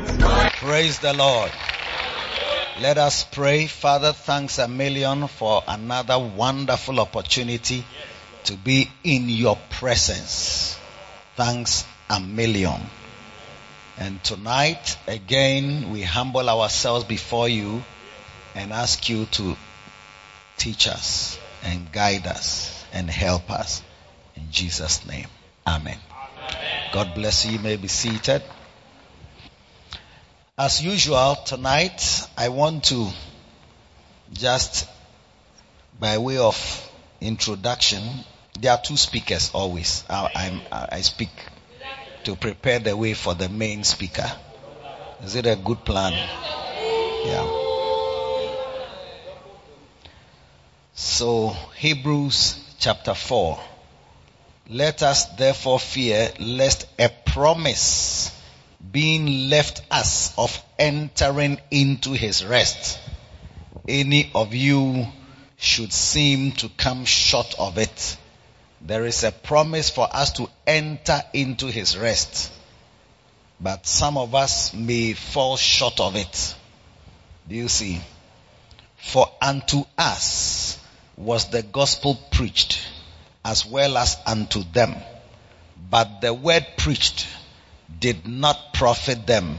Words. Praise the Lord. Let us pray. Father, thanks a million for another wonderful opportunity to be in your presence. Thanks a million. And tonight, again, we humble ourselves before you and ask you to teach us and guide us and help us. In Jesus' name. Amen. God bless you. You may be seated. As usual, tonight I want to just by way of introduction, there are two speakers always. I, I speak to prepare the way for the main speaker. Is it a good plan? Yeah. So, Hebrews chapter 4. Let us therefore fear lest a promise being left us of entering into his rest, any of you should seem to come short of it. There is a promise for us to enter into his rest, but some of us may fall short of it. Do you see? For unto us was the gospel preached as well as unto them. But the word preached did not profit them,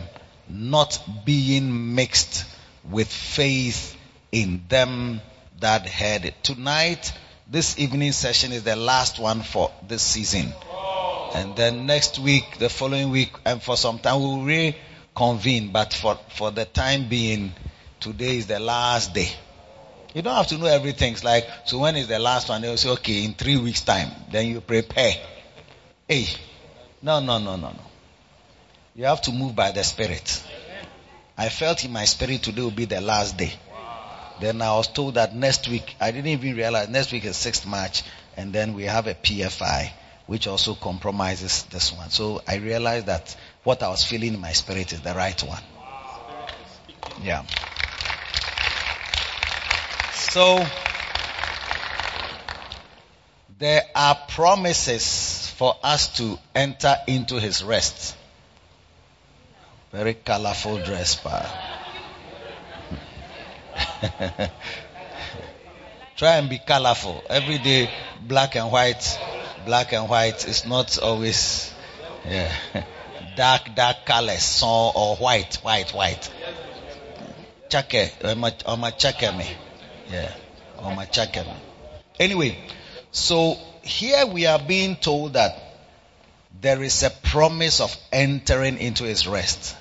not being mixed with faith in them that heard it. Tonight, this evening session is the last one for this season. And then next week, the following week, and for some time we'll reconvene. But for, for the time being, today is the last day. You don't have to know everything. It's like, so when is the last one? They'll say, okay, in three weeks time. Then you prepare. Hey. No, no, no, no, no. You have to move by the Spirit. I felt in my spirit today will be the last day. Then I was told that next week, I didn't even realize next week is 6th March and then we have a PFI which also compromises this one. So I realized that what I was feeling in my spirit is the right one. Yeah. So, there are promises for us to enter into his rest. Very colorful dress, pa. Try and be colorful. Every day, black and white, black and white is not always, yeah. Dark, dark colors, or white, white, white. Chake, or my chake me. Yeah. Or my chake me. Anyway, so here we are being told that there is a promise of entering into his rest.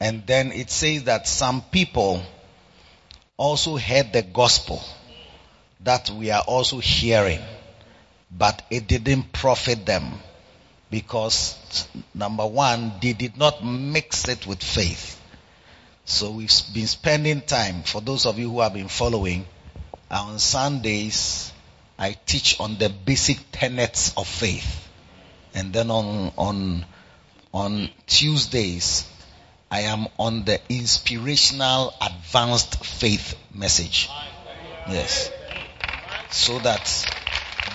And then it says that some people also heard the gospel that we are also hearing, but it didn't profit them because number one, they did not mix it with faith. So we've been spending time, for those of you who have been following, on Sundays, I teach on the basic tenets of faith. And then on, on, on Tuesdays, I am on the inspirational advanced faith message. Yes. So that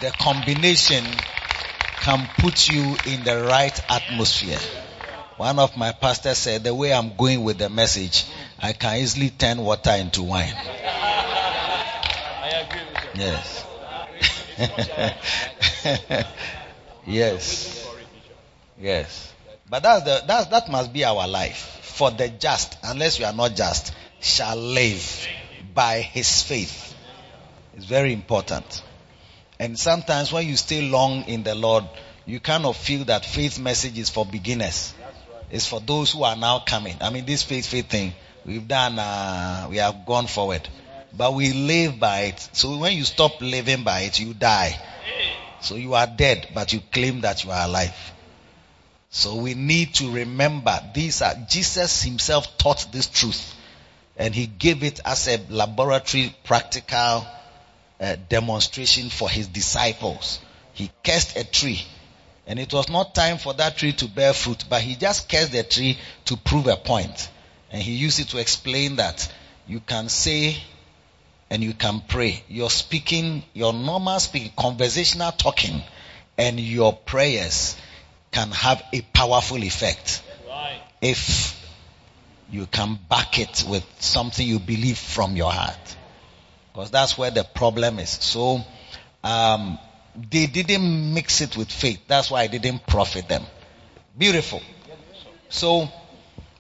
the combination can put you in the right atmosphere. One of my pastors said, the way I'm going with the message, I can easily turn water into wine. Yes. yes. Yes. But that's the, that's, that must be our life. For the just, unless you are not just, shall live by his faith. It's very important. And sometimes when you stay long in the Lord, you kind of feel that faith message is for beginners. It's for those who are now coming. I mean, this faith, faith thing, We've done, uh, we have gone forward. But we live by it. So when you stop living by it, you die. So you are dead, but you claim that you are alive. So we need to remember these are, Jesus himself taught this truth. And he gave it as a laboratory practical uh, demonstration for his disciples. He cursed a tree. And it was not time for that tree to bear fruit, but he just cursed the tree to prove a point. And he used it to explain that you can say and you can pray. Your speaking, your normal speaking, conversational talking, and your prayers can have a powerful effect. Right. If you can back it with something you believe from your heart. Because that's where the problem is. So, um, they didn't mix it with faith. That's why I didn't profit them. Beautiful. So,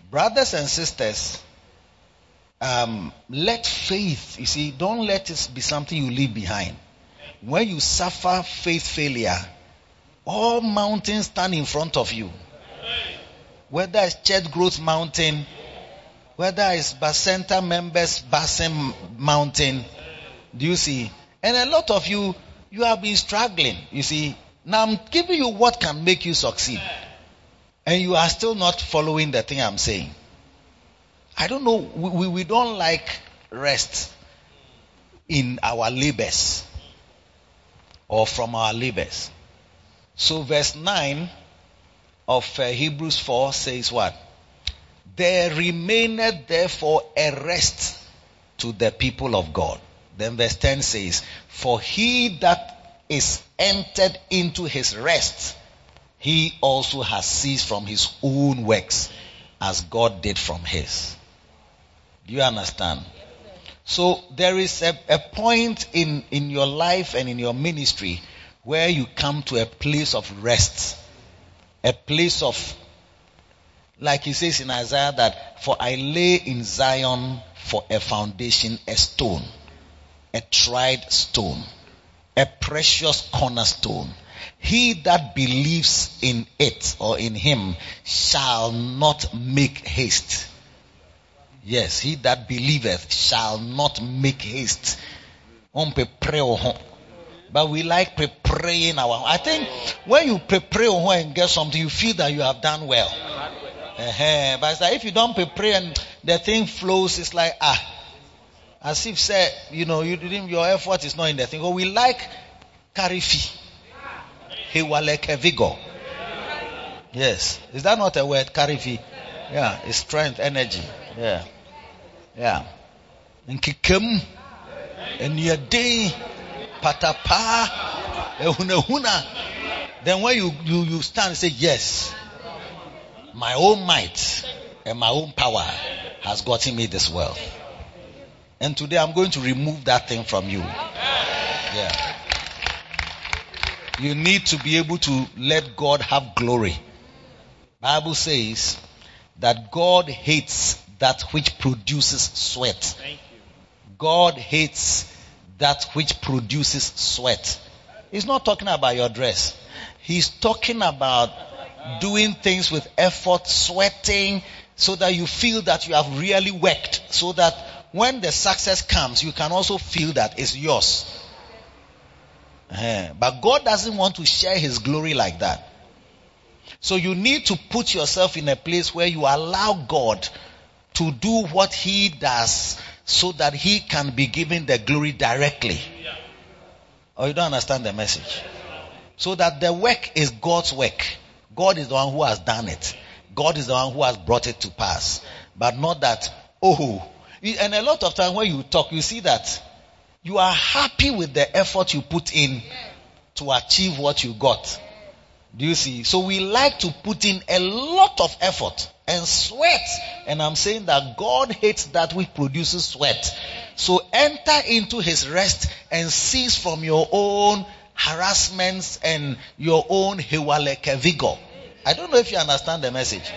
brothers and sisters, um, let faith, you see, don't let it be something you leave behind. When you suffer faith failure, all mountains stand in front of you. Whether it's Church Growth Mountain, whether it's Bacenta members Basin Mountain, do you see? And a lot of you, you have been struggling. You see, now I'm giving you what can make you succeed. And you are still not following the thing I'm saying. I don't know, we, we, we don't like rest in our labors or from our labors. So verse 9 of uh, Hebrews 4 says what? There remaineth therefore a rest to the people of God. Then verse 10 says, For he that is entered into his rest, he also has ceased from his own works, as God did from his. Do you understand? So there is a, a point in, in your life and in your ministry where you come to a place of rest, a place of, like he says in Isaiah, that for I lay in Zion for a foundation a stone, a tried stone, a precious cornerstone. He that believes in it or in him shall not make haste. Yes, he that believeth shall not make haste. But we like preparing our. I think when you prepare and get something, you feel that you have done well. Uh-huh. But like if you don't prepare and the thing flows, it's like ah, as if say you know you didn't. Your effort is not in the thing. But we like karifi. He a vigor. Yes, is that not a word? Karifi. Yeah, it's strength, energy. Yeah. Yeah. Nkikam. Enyade. Patapa. Then when you, you, you stand and say, yes, my own might and my own power has gotten me this wealth. And today I'm going to remove that thing from you. Yeah. You need to be able to let God have glory. Bible says that God hates that which produces sweat. God hates that which produces sweat. He's not talking about your dress. He's talking about doing things with effort, sweating, so that you feel that you have really worked, so that when the success comes, you can also feel that it's yours. Uh, but God doesn't want to share His glory like that. So you need to put yourself in a place where you allow God to do what he does so that he can be given the glory directly. Or oh, you don't understand the message? So that the work is God's work. God is the one who has done it. God is the one who has brought it to pass. But not that, oh, and a lot of time when you talk, you see that you are happy with the effort you put in to achieve what you got. Do you see? So we like to put in a lot of effort and sweat. And I'm saying that God hates that which produces sweat. So enter into his rest and cease from your own harassments and your own hewaleke vigor. I don't know if you understand the message.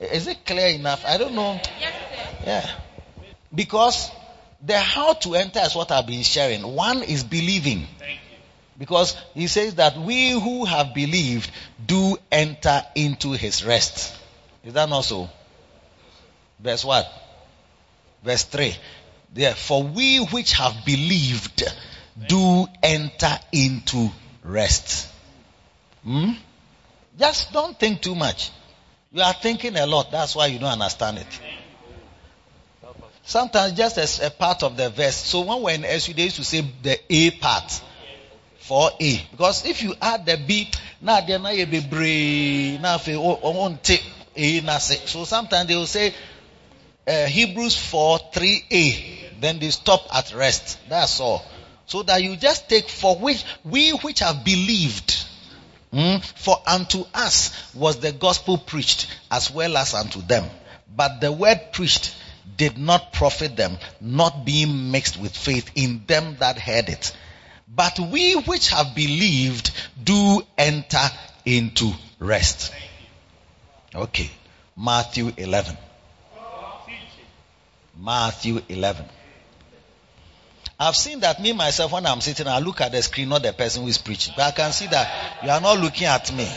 Is it clear enough? I don't know. Yeah. Because the how to enter is what I've been sharing. One is believing. Because he says that we who have believed do enter into his rest. Is that not so? Verse what? Verse 3. There, for we which have believed do enter into rest. Hmm? Just don't think too much. You are thinking a lot. That's why you don't understand it. Sometimes just as a part of the verse. So when we're in SU, they used to say the A part for A. Because if you add the B, now they're not a be now if won't take A, so sometimes they will say uh, Hebrews 4 3a. Then they stop at rest. That's all. So that you just take for which we which have believed. Hmm, for unto us was the gospel preached as well as unto them. But the word preached did not profit them, not being mixed with faith in them that heard it. But we which have believed do enter into rest. Okay. Matthew 11. Matthew 11. I've seen that me myself when I'm sitting, I look at the screen, not the person who is preaching. But I can see that you are not looking at me.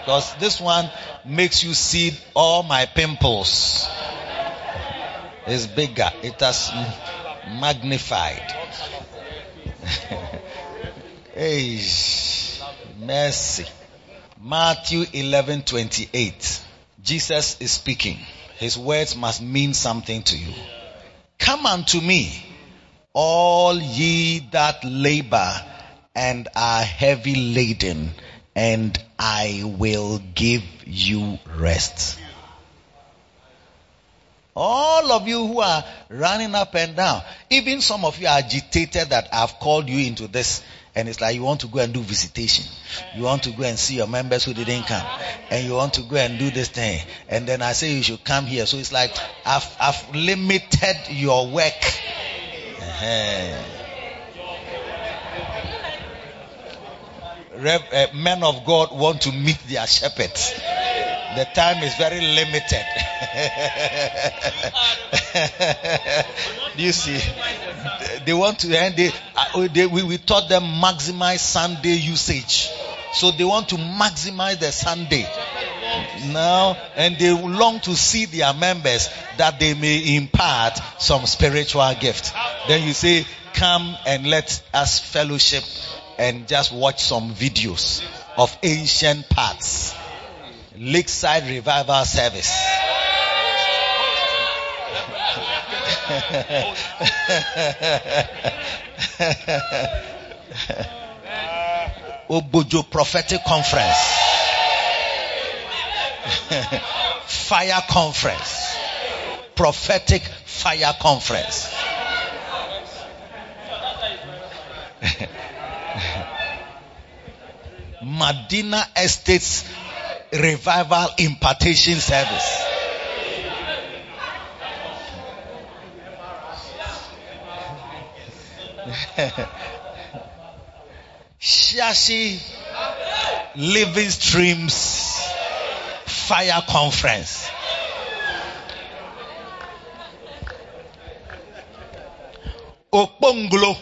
Because this one makes you see all my pimples. It's bigger. It has magnified. hey, mercy. Matthew 11 28. Jesus is speaking. His words must mean something to you. Come unto me, all ye that labor and are heavy laden, and I will give you rest. All of you who are running up and down, even some of you are agitated that I've called you into this and it's like you want to go and do visitation. You want to go and see your members who didn't come. And you want to go and do this thing. And then I say you should come here. So it's like I've, I've limited your work. Uh-huh. Rev, uh, men of God want to meet their shepherds. The time is very limited. Do you see? They want to end it. Uh, we, we taught them maximize Sunday usage. So they want to maximize the Sunday. Now, and they long to see their members that they may impart some spiritual gift. Then you say, come and let us fellowship and just watch some videos of ancient parts. Lakeside Revival Service. Obojo Prophetic Conference. fire Conference. Prophetic Fire Conference. Medina Estates revival impartation service. Shashi Living Streams Fire Conference. Okponglo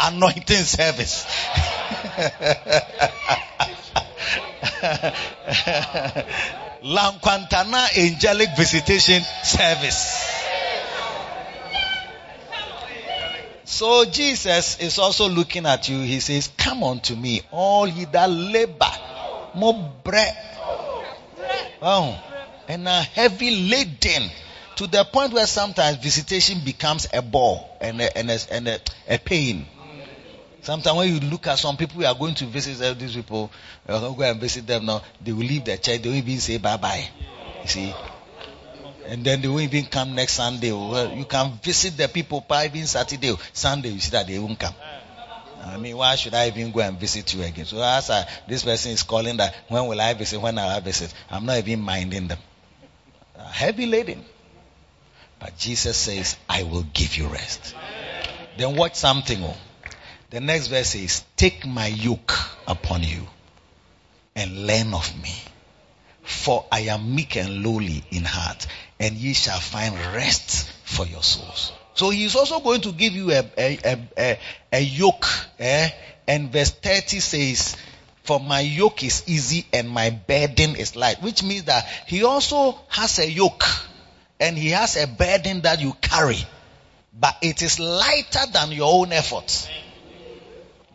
Anointing Service. Lankwantana Angelic Visitation Service. So Jesus is also looking at you. He says, Come unto me, all ye that labor, more bread, oh, and are heavy laden. To the point where sometimes visitation becomes a bore and a, and a, and a, a pain. Sometimes when you look at some people, you are going to visit eh, these people, you're going to go and visit them now, they will leave the church, they won't even say bye bye. You see? And then they won't even come next Sunday. Oh, well, you can visit the people by even Saturday. Oh, Sunday, you see that they won't come. I mean, why should I even go and visit you again? So as I, this person is calling that, when will I visit? When will I visit? I'm not even minding them. Uh, heavy laden. But Jesus says, I will give you rest. Then watch something. Oh. The next verse says, Take my yoke upon you and learn of me. For I am meek and lowly in heart, and ye shall find rest for your souls. So he's also going to give you a, a, a, a yoke. Eh? And verse 30 says, For my yoke is easy and my burden is light. Which means that he also has a yoke. and he has a burden that you carry, but it is lighter than your own efforts.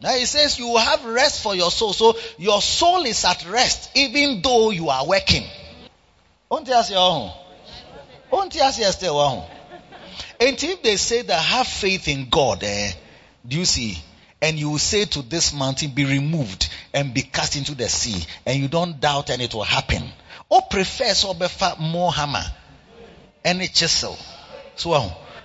Now he says you will have rest for your soul. So your soul is at rest even though you are working. Don't you ask your own? Don't you And if they say that have faith in God, eh, do you see? And you will say to this mountain, be removed and be cast into the sea, and you don't doubt and it will happen. Or prefer so more hammer and a chisel. So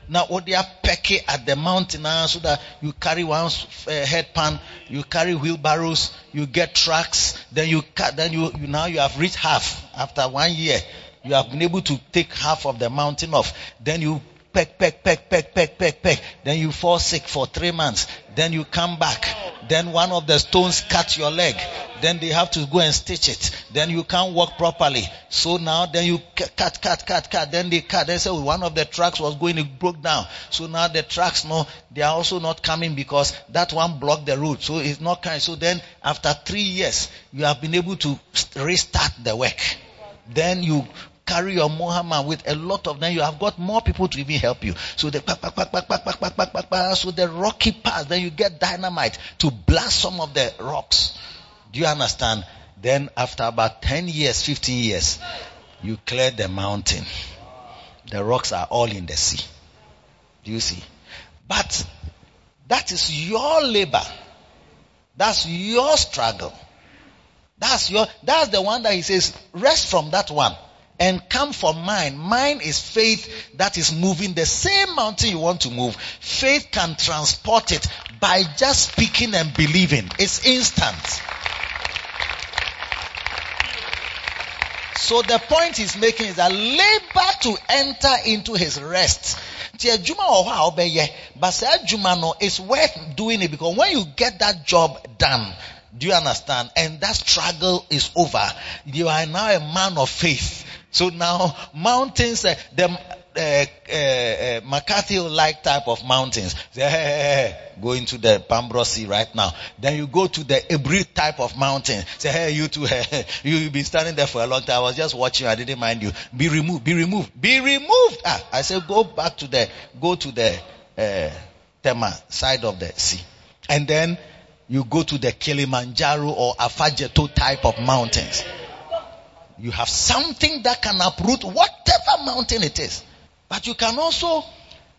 now what they are pecking at the mountain now so that you carry one uh, head pan, you carry wheelbarrows, you get trucks, then you cut, then you, you now you have reached half after one year. You have been able to take half of the mountain off. Then you peck, peck, peck, peck, peck, peck, peck. Then you fall sick for three months. Then you come back. Then one of the stones cut your leg. Then they have to go and stitch it. Then you can't walk properly. So now then you cut, cut, cut, cut. Then they cut. They say oh, one of the tracks was going, it broke down. So now the tracks, no, they are also not coming because that one blocked the road. So it's not coming. So then after three years, you have been able to restart the work. Then you carry your Muhammad with a lot of them. You have got more people to even help you. So the pack pack pack pack pack pack pack pack pack. so the rocky path, then you get dynamite to blast some of the rocks. Do you understand? Then after about 10 years, 15 years, you clear the mountain. The rocks are all in the sea. Do you see? But that is your labor. That's your struggle. That's your, that's the one that he says, rest from that one and come for mine. Mine is faith that is moving the same mountain you want to move. Faith can transport it by just speaking and believing. It's instant. So the point he's making is that labor to enter into his rest. But is worth doing it because when you get that job done, do you understand? And that struggle is over. You are now a man of faith. So now mountains, uh, the uh, uh, McCarthy like type of mountains. Say, hey, hey, the Pambros Sea right now. Then you go to the Ebri type of mountain. Say, hey, you two, you, you've been standing there for a long time. I was just watching. I didn't mind you. Be removed. Be removed. Be removed. Ah, I said, go back to the, go to the uh, Tema side of the sea, and then you go to the Kilimanjaro or Afadjato type of mountains. You have something that can uproot whatever mountain it is. But you can also,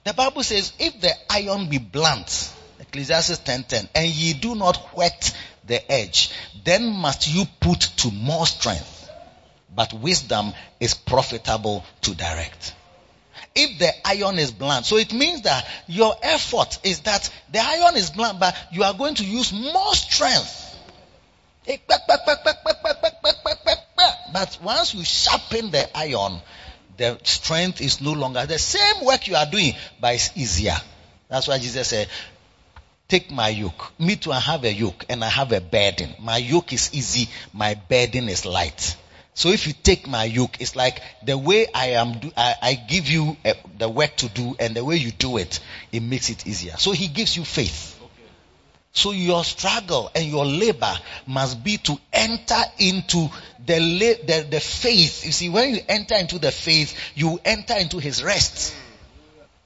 the Bible says, if the iron be blunt, Ecclesiastes 10:10, and ye do not whet the edge, then must you put to more strength. But wisdom is profitable to direct. If the iron is blunt, so it means that your effort is that the iron is blunt, but you are going to use more strength. But once you sharpen the iron, the strength is no longer the same work you are doing, but it's easier. That's why Jesus said, Take my yoke. Me too, I have a yoke and I have a burden. My yoke is easy, my burden is light. So if you take my yoke, it's like the way I am, do, I, I give you a, the work to do and the way you do it, it makes it easier. So he gives you faith. So your struggle and your labor must be to enter into the, the, the faith. You see, when you enter into the faith, you enter into his rest.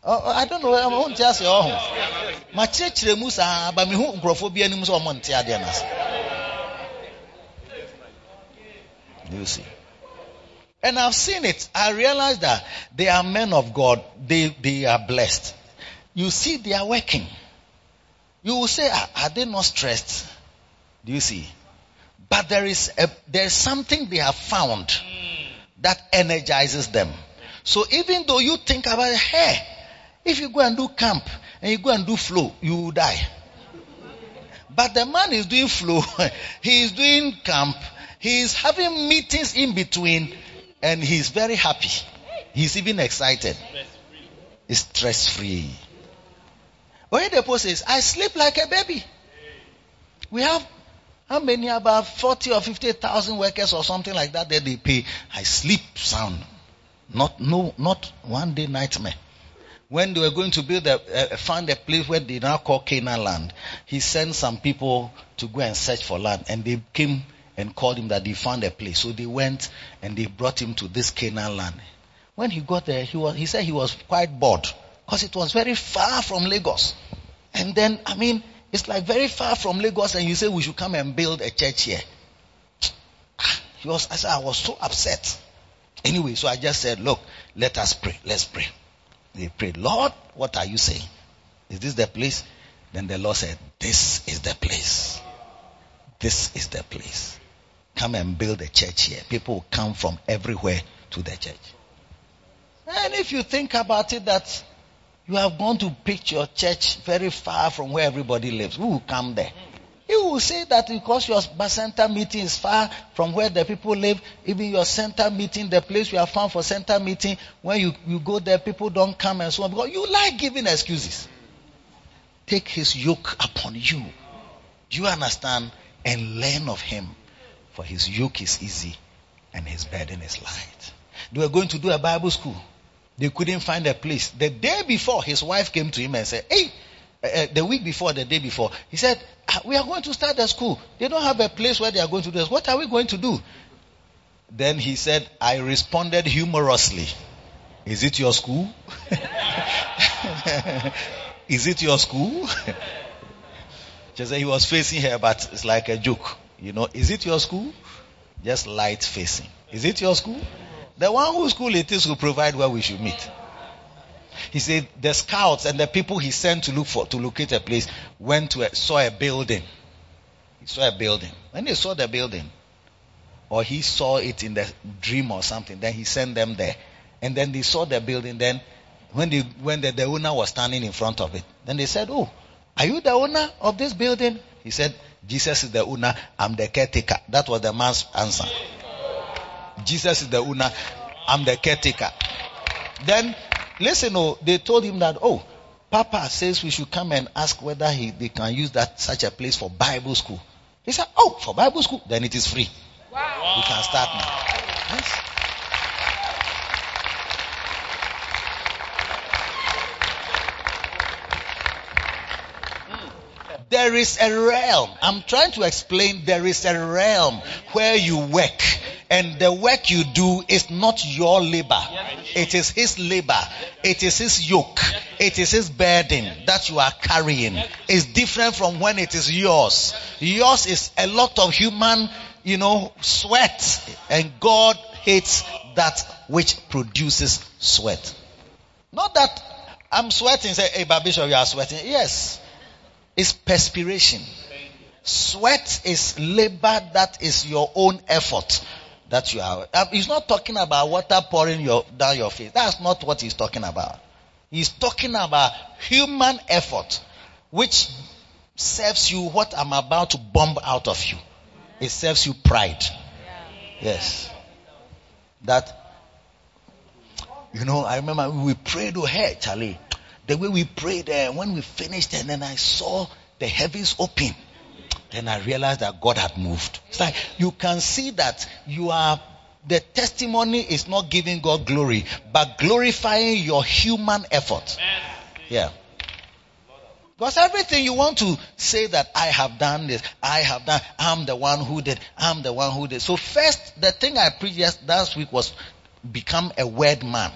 Oh, oh I don't know. I won't say, oh, my church but me who grofobia ni muso monte adenas. You see. And I've seen it. I realize that they are men of God. They, they are blessed. You see, they are working. You will say, ah, are they not stressed? Do you see? But there is a, there is something they have found that energizes them. So even though you think about, hey, if you go and do camp and you go and do flow, you will die. But the man is doing flow, he is doing camp, he is having meetings in between, and he is very happy. He's even excited. He's stress free. Oyedepo says, I sleep like a baby. We have how many about 40 or 50,000 workers or something like that that they pay. I sleep sound. Not, no, not one day nightmare. When they were going to build a, uh, find a place where they now call Canaan land, he sent some people to go and search for land and they came and called him that they found a place. So they went and they brought him to this Canaan land. when he got there, he was, he said he was quite bored because it was very far from Lagos. And then, I mean, it's like very far from Lagos and you say we should come and build a church here. Ah, he was, I said, I was so upset. Anyway, so I just said, look, let us pray. Let's pray. They prayed, Lord, what are you saying? Is this the place? Then the Lord said, this is the place. This is the place. Come and build a church here. People will come from everywhere to the church. And if you think about it that you have gone to pitch your church very far from where everybody lives, who will come there? You will say that because your center meeting is far from where the people live, even your center meeting, the place you have found for center meeting, when you, you go there, people don't come and so on because you like giving excuses. Take his yoke upon you. Do you understand? And learn of him. For his yoke is easy and his burden is light. They were going to do a Bible school. They couldn't find a place. The day before, his wife came to him and said, Hey, uh, the week before, the day before, he said, ah, We are going to start the school. They don't have a place where they are going to do this. What are we going to do? Then he said, I responded humorously. Is it your school? Is it your school? she said he was facing her, but it's like a joke. You know, is it your school? Just light facing. Is it your school? The one whose school it is will provide where we should meet. He said the scouts and the people he sent to look for to locate a place went to a, saw a building. He saw a building. When they saw the building, or he saw it in the dream or something, then he sent them there. And then they saw the building. Then when the when the, the owner was standing in front of it, then they said, "Oh, are you the owner of this building?" He said, "Jesus is the owner. I'm the caretaker." That was the man's answer. Jesus is the owner. I'm the caretaker. Then Listen, oh, they told him that, oh, Papa says we should come and ask whether he, they can use that such a place for Bible school. He said, oh, for Bible school, then it is free. Wow. You can start now. Yes. There is a realm. I'm trying to explain there is a realm where you work and the work you do is not your labor. It is his labor. It is his yoke. It is his burden that you are carrying. It's different from when it is yours. Yours is a lot of human, you know, sweat. And God hates that which produces sweat. Not that I'm sweating, say, hey, Bishop, you are sweating. Yes. It's perspiration. Sweat is labor that is your own effort that you are. Um, he's not talking about water pouring your, down your face. That's not what he's talking about. He's talking about human effort, which serves you what I'm about to bomb out of you. It serves you pride. Yes. That, you know, I remember we prayed, to hey, Charlie. The way we prayed, uh, when we finished, and then I saw the heavens open. Then I realized that God had moved. It's like you can see that you are, the testimony is not giving God glory, but glorifying your human effort. Yeah. Because everything you want to say that I have done this, I have done, I'm the one who did, I'm the one who did. So first, the thing I preached last week was become a word man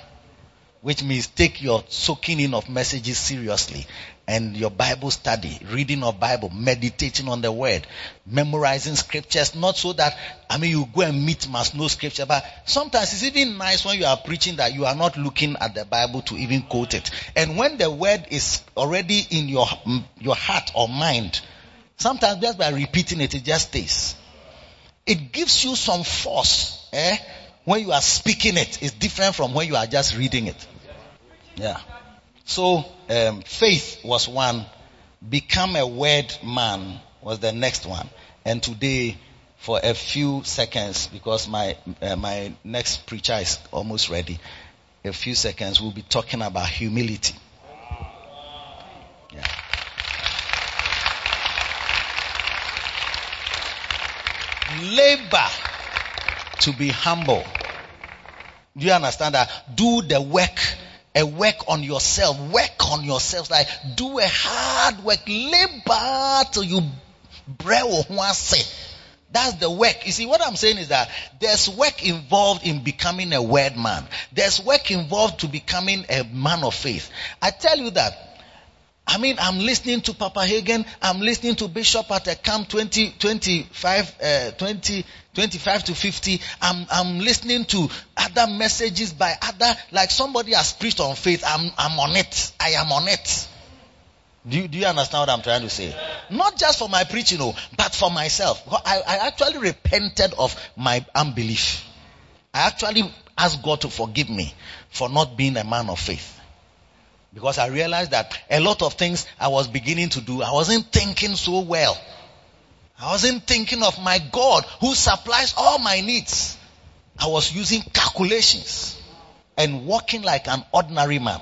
which means take your soaking in of messages seriously and your Bible study, reading of Bible, meditating on the word, memorizing scriptures, not so that, I mean, you go and meet must know scripture, but sometimes it's even nice when you are preaching that you are not looking at the Bible to even quote it. And when the word is already in your, your heart or mind, sometimes just by repeating it, it just stays. It gives you some force, eh? When you are speaking it, it's different from when you are just reading it. Yeah. So, um, faith was one. Become a word man was the next one. And today, for a few seconds, because my, uh, my next preacher is almost ready, a few seconds, we'll be talking about humility. Yeah. Labor to be humble. Do you understand that? Do the work a work on yourself. Work on yourself. Like do a hard work. Labor till you brew That's the work. You see, what I'm saying is that there's work involved in becoming a word man. There's work involved to becoming a man of faith. I tell you that. I mean, I'm listening to Papa Hagin. I'm listening to Bishop at a camp 20, 25, uh, 20, 25 to 50. I'm, I'm listening to other messages by other, like somebody has preached on faith. I'm, I'm on it. I am on it. Do you, do you understand what I'm trying to say? Not just for my preaching, no, but for myself. I, I actually repented of my unbelief. I actually asked God to forgive me for not being a man of faith. Because I realized that a lot of things I was beginning to do, I wasn't thinking so well. I wasn't thinking of my God who supplies all my needs. I was using calculations and walking like an ordinary man.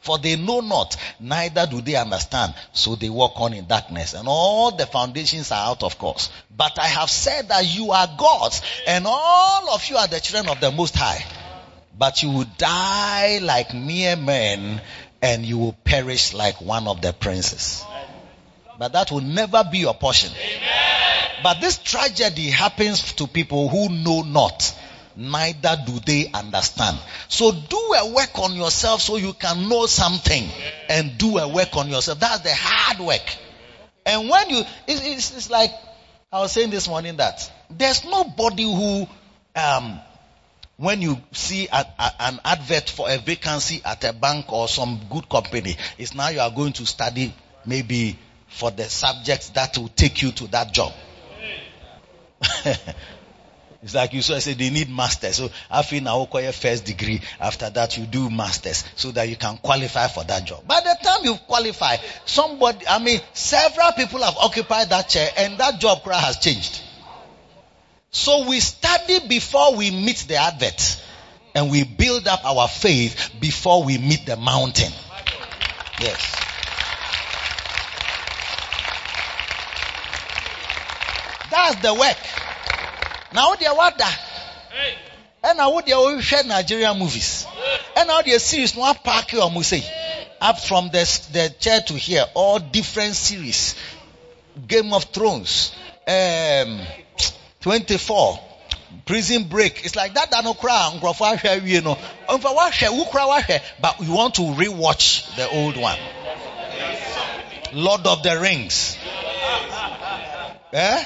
For they know not, neither do they understand. So they walk on in darkness. And all the foundations are out of course. But I have said that you are gods, and all of you are the children of the Most High. But you will die like mere men, and you will perish like one of the princes. But that will never be your portion. But this tragedy happens to people who know not neither do they understand. So do a work on yourself so you can know something and do a work on yourself. That's the hard work. And when you, it's, it's, it's like I was saying this morning that there's nobody who, um, when you see a, a, an advert for a vacancy at a bank or some good company, it's now you are going to study maybe for the subjects that will take you to that job. It's like you said, they need masters. So after now acquire first degree, after that you do masters so that you can qualify for that job. By the time you qualify, somebody, I mean, several people have occupied that chair and that job has changed. So we study before we meet the advert and we build up our faith before we meet the mountain. Yes. That's the work. na wo deɛ wada ɛna wo deɛ wohwɛ nigerian movies ɛna wo deɛ series no apaake ɔmo sei up from the the chair to here all different series game of thrones um, 24 prison break it's like that dano ahwɛ awie no nfa wahwɛ wo kora wahwɛ but you want to rewatch the old one lord of the rings eh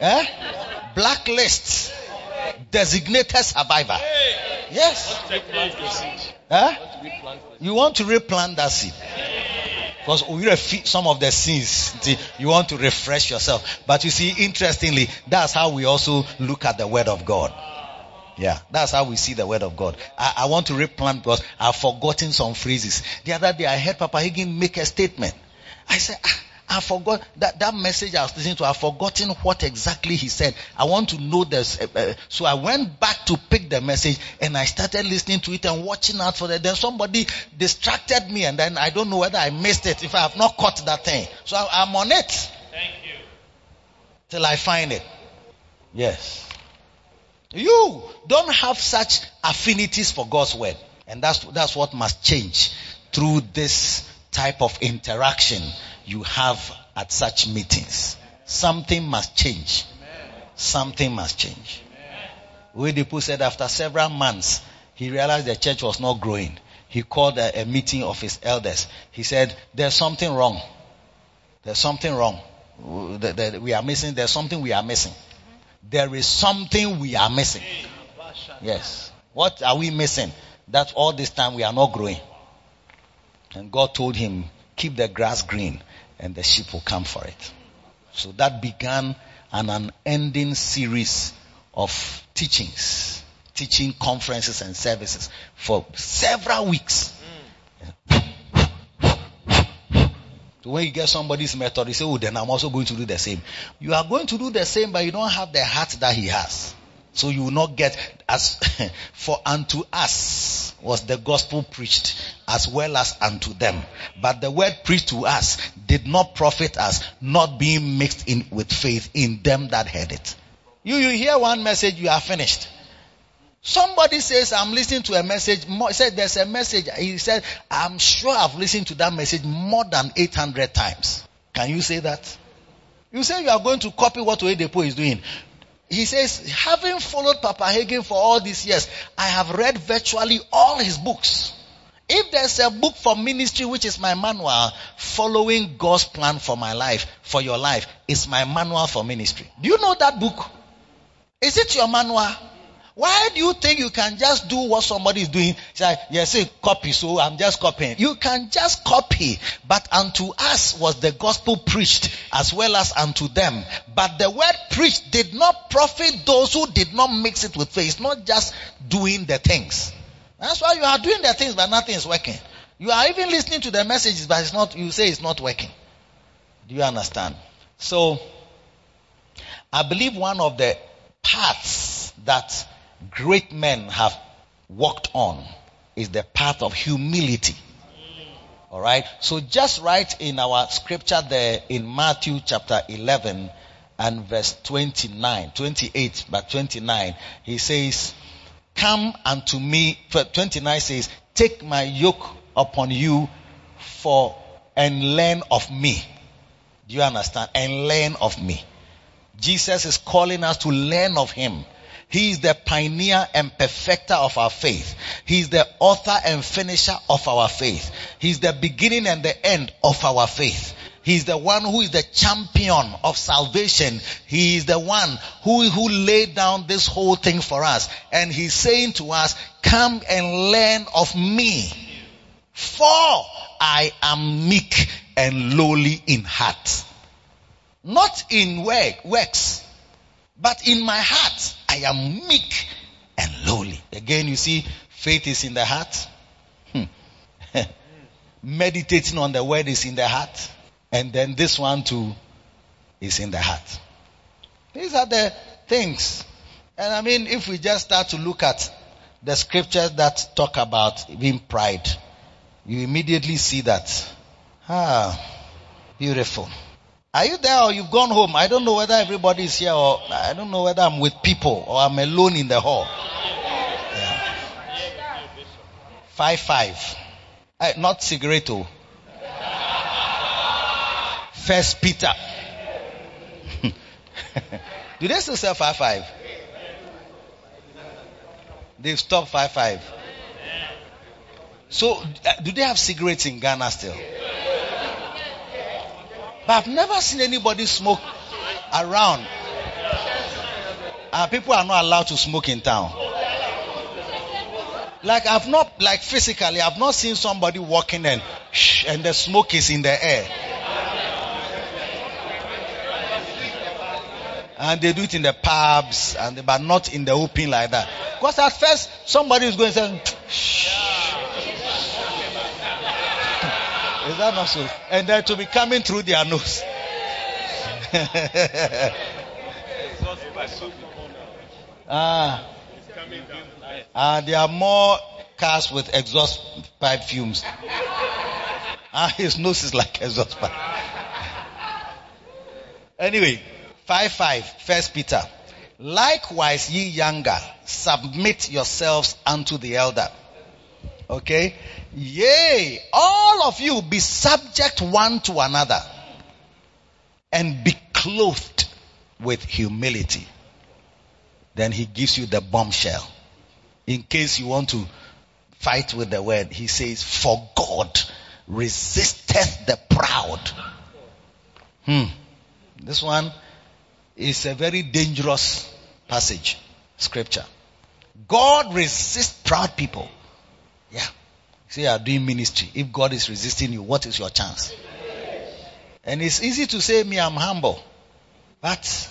eh blacklist designated survivor. Yes. Huh? You want to replant that seed. Because we repeat some of the sins. You want to refresh yourself. But you see, interestingly, that's how we also look at the word of God. Yeah, that's how we see the word of God. I, I want to replant because I've forgotten some phrases. The other day I heard Papa Hagin make a statement. I said, ah, I forgot that, that message I was listening to. I've forgotten what exactly he said. I want to know this. Uh, uh, so I went back to pick the message and I started listening to it and watching out for that. Then somebody distracted me and then I don't know whether I missed it if I have not caught that thing. So I, I'm on it. Thank you. Till I find it. Yes. You don't have such affinities for God's word. And that's, that's what must change through this type of interaction you have at such meetings. Something must change. Something must change. Oyedepo said after several months, he realized the church was not growing. He called a, a meeting of his elders. He said, there's something wrong. There's something wrong. We are missing, there's something we are missing. There is something we are missing. Yes. What are we missing? That all this time we are not growing. And God told him, keep the grass green and the sheep will come for it. So that began an unending series of teachings, teaching conferences and services for several weeks. So when you get somebody's method, you say, Oh, then I'm also going to do the same. You are going to do the same, but you don't have the heart that he has. So you will not get as for unto us was the gospel preached as well as unto them. But the word preached to us did not profit us, not being mixed in with faith in them that heard it. You, you hear one message, you are finished. Somebody says, I'm listening to a message. More, said there's a message. He said, I'm sure I've listened to that message more than 800 times. Can you say that? You say you are going to copy what Oyedepo is doing. He says, having followed Papa Hagin for all these years, I have read virtually all his books. If there's a book for ministry, which is my manual, following God's plan for my life, for your life, is my manual for ministry. Do you know that book? Is it your manual? Why do you think you can just do what somebody is doing? Say, yes, say copy, so I'm just copying. You can just copy, but unto us was the gospel preached as well as unto them. But the word preached did not profit those who did not mix it with faith, not just doing the things. That's why you are doing the things, but nothing is working. You are even listening to the messages, but it's not, you say it's not working. Do you understand? So, I believe one of the paths that great men have walked on is the path of humility. Alright? So just write in our scripture there in Matthew chapter 11 and verse 29, 28, but 29, he says, Come unto me, 29 says, Take my yoke upon you for and learn of me. Do you understand? And learn of me. Jesus is calling us to learn of him. He is the pioneer and perfecter of our faith. He is the author and finisher of our faith. He is the beginning and the end of our faith. He is the one who is the champion of salvation. He is the one who, who laid down this whole thing for us. And he's saying to us, come and learn of me. For I am meek and lowly in heart. Not in work, works, but in my heart I am meek and lowly. Again, you see, faith is in the heart. Hmm. Meditating on the word is in the heart. And then this one too is in the heart. These are the things. And I mean, if we just start to look at the scriptures that talk about being pride, you immediately see that. Ah, beautiful. Are you there or you've gone home? I don't know whether everybody is here or I don't know whether I'm with people or I'm alone in the hall. Yeah. Five five. Uh, not cigarette. Oh. First Peter. Do they still sell five five? They've stopped five five. So, uh, do they have cigarettes in Ghana still? But I've never seen anybody smoke around. Uh, people are not allowed to smoke in town. Like I've not, like physically, I've not seen somebody walking and shh, and the smoke is in the air. And they do it in the pubs, and they, but not in the open like that. Because at first somebody is going to say, Shh. That not so? And then to be coming through their nose. ah. Ah, there are more cars with exhaust pipe fumes. Ah, his nose is like exhaust pipe. Anyway, 5 5, First Peter. Likewise, ye younger, submit yourselves unto the elder. Okay? Yea, all of you be subject one to another and be clothed with humility. Then he gives you the bombshell. In case you want to fight with the word, he says, For God resisteth the proud. Hmm. This one is a very dangerous passage, scripture. God resists proud people. Say you are doing ministry. If God is resisting you, what is your chance? And it's easy to say, me, I'm humble. But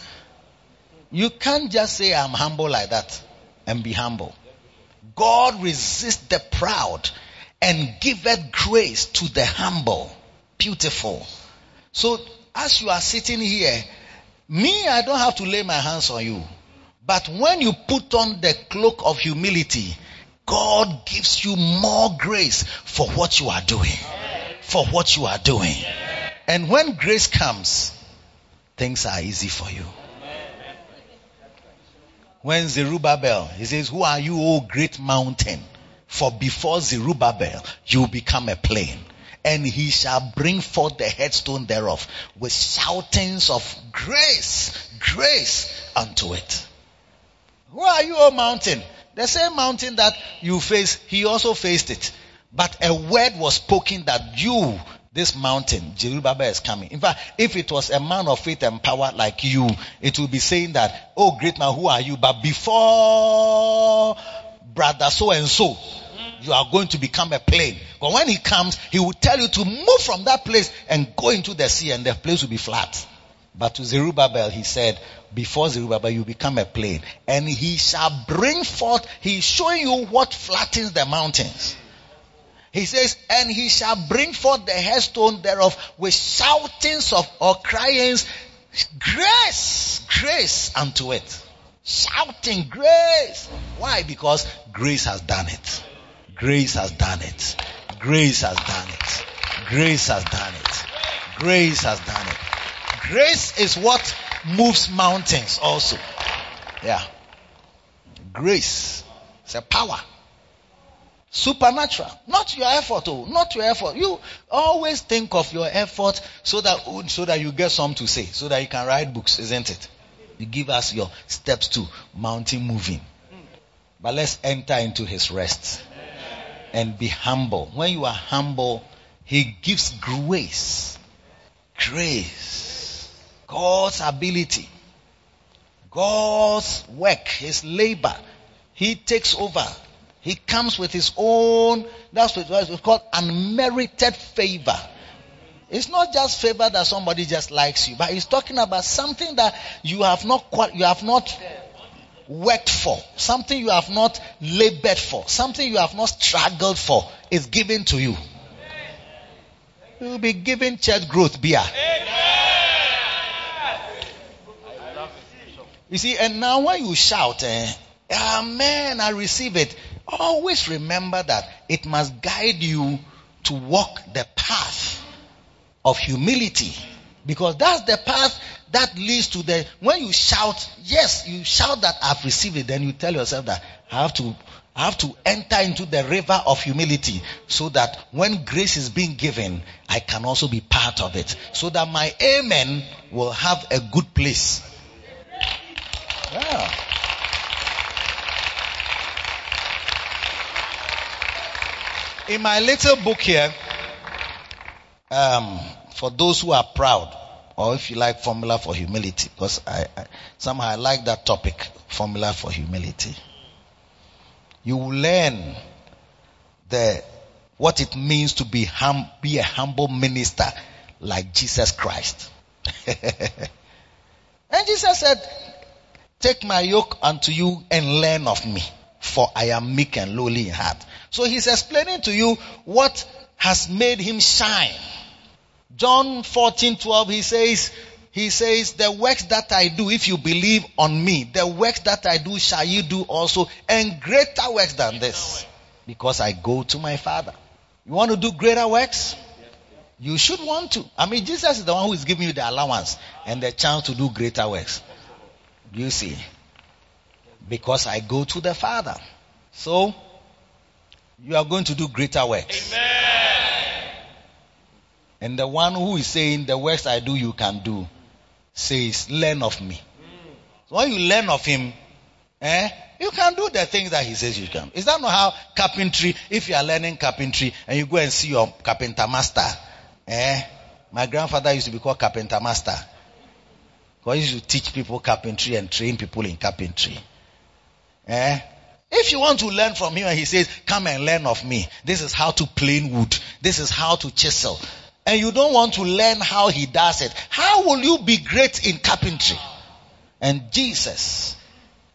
you can't just say, I'm humble like that and be humble. God resists the proud and giveth grace to the humble. Beautiful. So as you are sitting here, me, I don't have to lay my hands on you. But when you put on the cloak of humility, God gives you more grace for what you are doing. For what you are doing. And when grace comes, things are easy for you. When Zerubbabel, he says, Who are you, O great mountain? For before Zerubbabel, you become a plain. and he shall bring forth the headstone thereof with shoutings of grace, grace unto it. Who are you, O mountain? The same mountain that you face, he also faced it. But a word was spoken that you, this mountain, Zerubbabel is coming. In fact, if it was a man of faith and power like you, it would be saying that, oh great man, who are you? But before brother so and so, you are going to become a plain. But when he comes, he will tell you to move from that place and go into the sea and the place will be flat. But to Zerubbabel, he said, before Zerubbabel, you become a plain. And he shall bring forth, he's showing you what flattens the mountains. He says, and he shall bring forth the headstone thereof with shoutings of or cryings, grace, grace unto it. Shouting grace. Why? Because grace has done it. Grace has done it. Grace has done it. Grace has done it. Grace has done it. Grace is what moves mountains also. Yeah. Grace. It's a power. Supernatural. Not your effort, oh, not your effort. You always think of your effort so that oh, so that you get some to say, so that you can write books, isn't it? You give us your steps to mountain moving. But let's enter into his rest and be humble. When you are humble, he gives grace. Grace. God's ability. God's work, his labor. He takes over. He comes with his own, that's what it's called unmerited favor. It's not just favor that somebody just likes you, but he's talking about something that you have not, you have not worked for, something you have not labored for, something you have not struggled for is given to you. You will be given church growth beer. You see, and now when you shout, eh, Amen, I receive it. Always remember that it must guide you to walk the path of humility. Because that's the path that leads to the, when you shout, yes, you shout that I've received it, then you tell yourself that I have to, I have to enter into the river of humility so that when grace is being given, I can also be part of it. So that my amen will have a good place. Yeah. In my little book here, um, for those who are proud, or if you like, formula for humility, because I, I somehow I like that topic, formula for humility. You will learn the what it means to be hum, be a humble minister like Jesus Christ. and Jesus said, "Take my yoke unto you and learn of me, for I am meek and lowly in heart." So he's explaining to you what has made him shine. John 14, 12, he says, he says, the works that I do, if you believe on me, the works that I do shall you do also, and greater works than this, because I go to my Father. You want to do greater works? You should want to. I mean, Jesus is the one who is giving you the allowance and the chance to do greater works. Do you see? Because I go to the Father. So, you are going to do greater works. Amen. And the one who is saying, The works I do, you can do, says, Learn of me. So when you learn of him, eh, you can do the things that he says you can. Is that not how carpentry, if you are learning carpentry and you go and see your carpenter master, eh? My grandfather used to be called carpenter master. He used to teach people carpentry and train people in carpentry. Eh? If you want to learn from him and he says, come and learn of me. This is how to plane wood. This is how to chisel. And you don't want to learn how he does it. How will you be great in carpentry? And Jesus,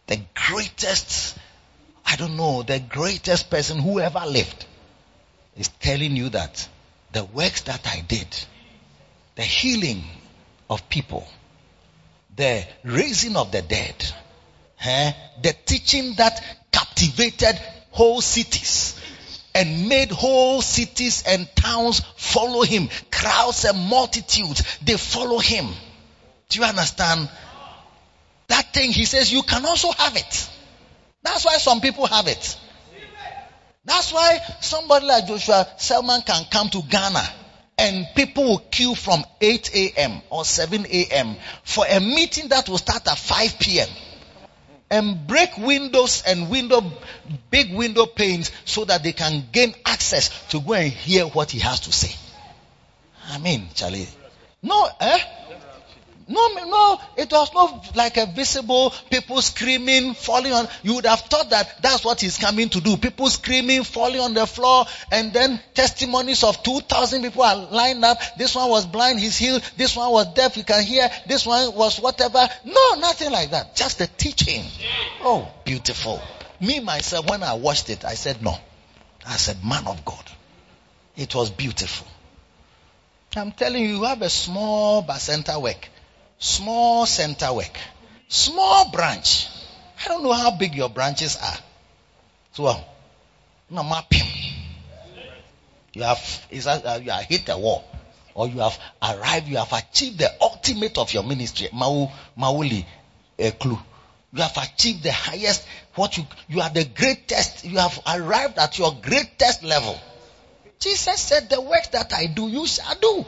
the greatest, I don't know, the greatest person who ever lived is telling you that the works that I did, the healing of people, the raising of the dead, eh, the teaching that captivated whole cities and made whole cities and towns follow him. Crowds and multitudes, they follow him. Do you understand? That thing, he says, you can also have it. That's why some people have it. That's why somebody like Joshua Selman can come to Ghana and people will queue from 8 a.m. or 7 a.m. for a meeting that will start at 5 p.m. And break windows and window, big window panes so that they can gain access to go and hear what he has to say. I mean, Charlie. No, eh? No, no, it was not like a visible people screaming, falling on. You would have thought that that's what he's coming to do. People screaming, falling on the floor, and then testimonies of 2,000 people are lined up. This one was blind, he's healed. This one was deaf, you can hear. This one was whatever. No, nothing like that. Just the teaching. Oh, beautiful. Me, myself, when I watched it, I said, no. I said, man of God. It was beautiful. I'm telling you, you have a small center work small center work, small branch. I don't know how big your branches are. So, uh, no mapping. You have, is that, uh, you have hit a wall, or you have arrived, you have achieved the ultimate of your ministry. Mau, mauli, a clue. You have achieved the highest, what you, you are the greatest, you have arrived at your greatest level. Jesus said, the work that I do, you shall do.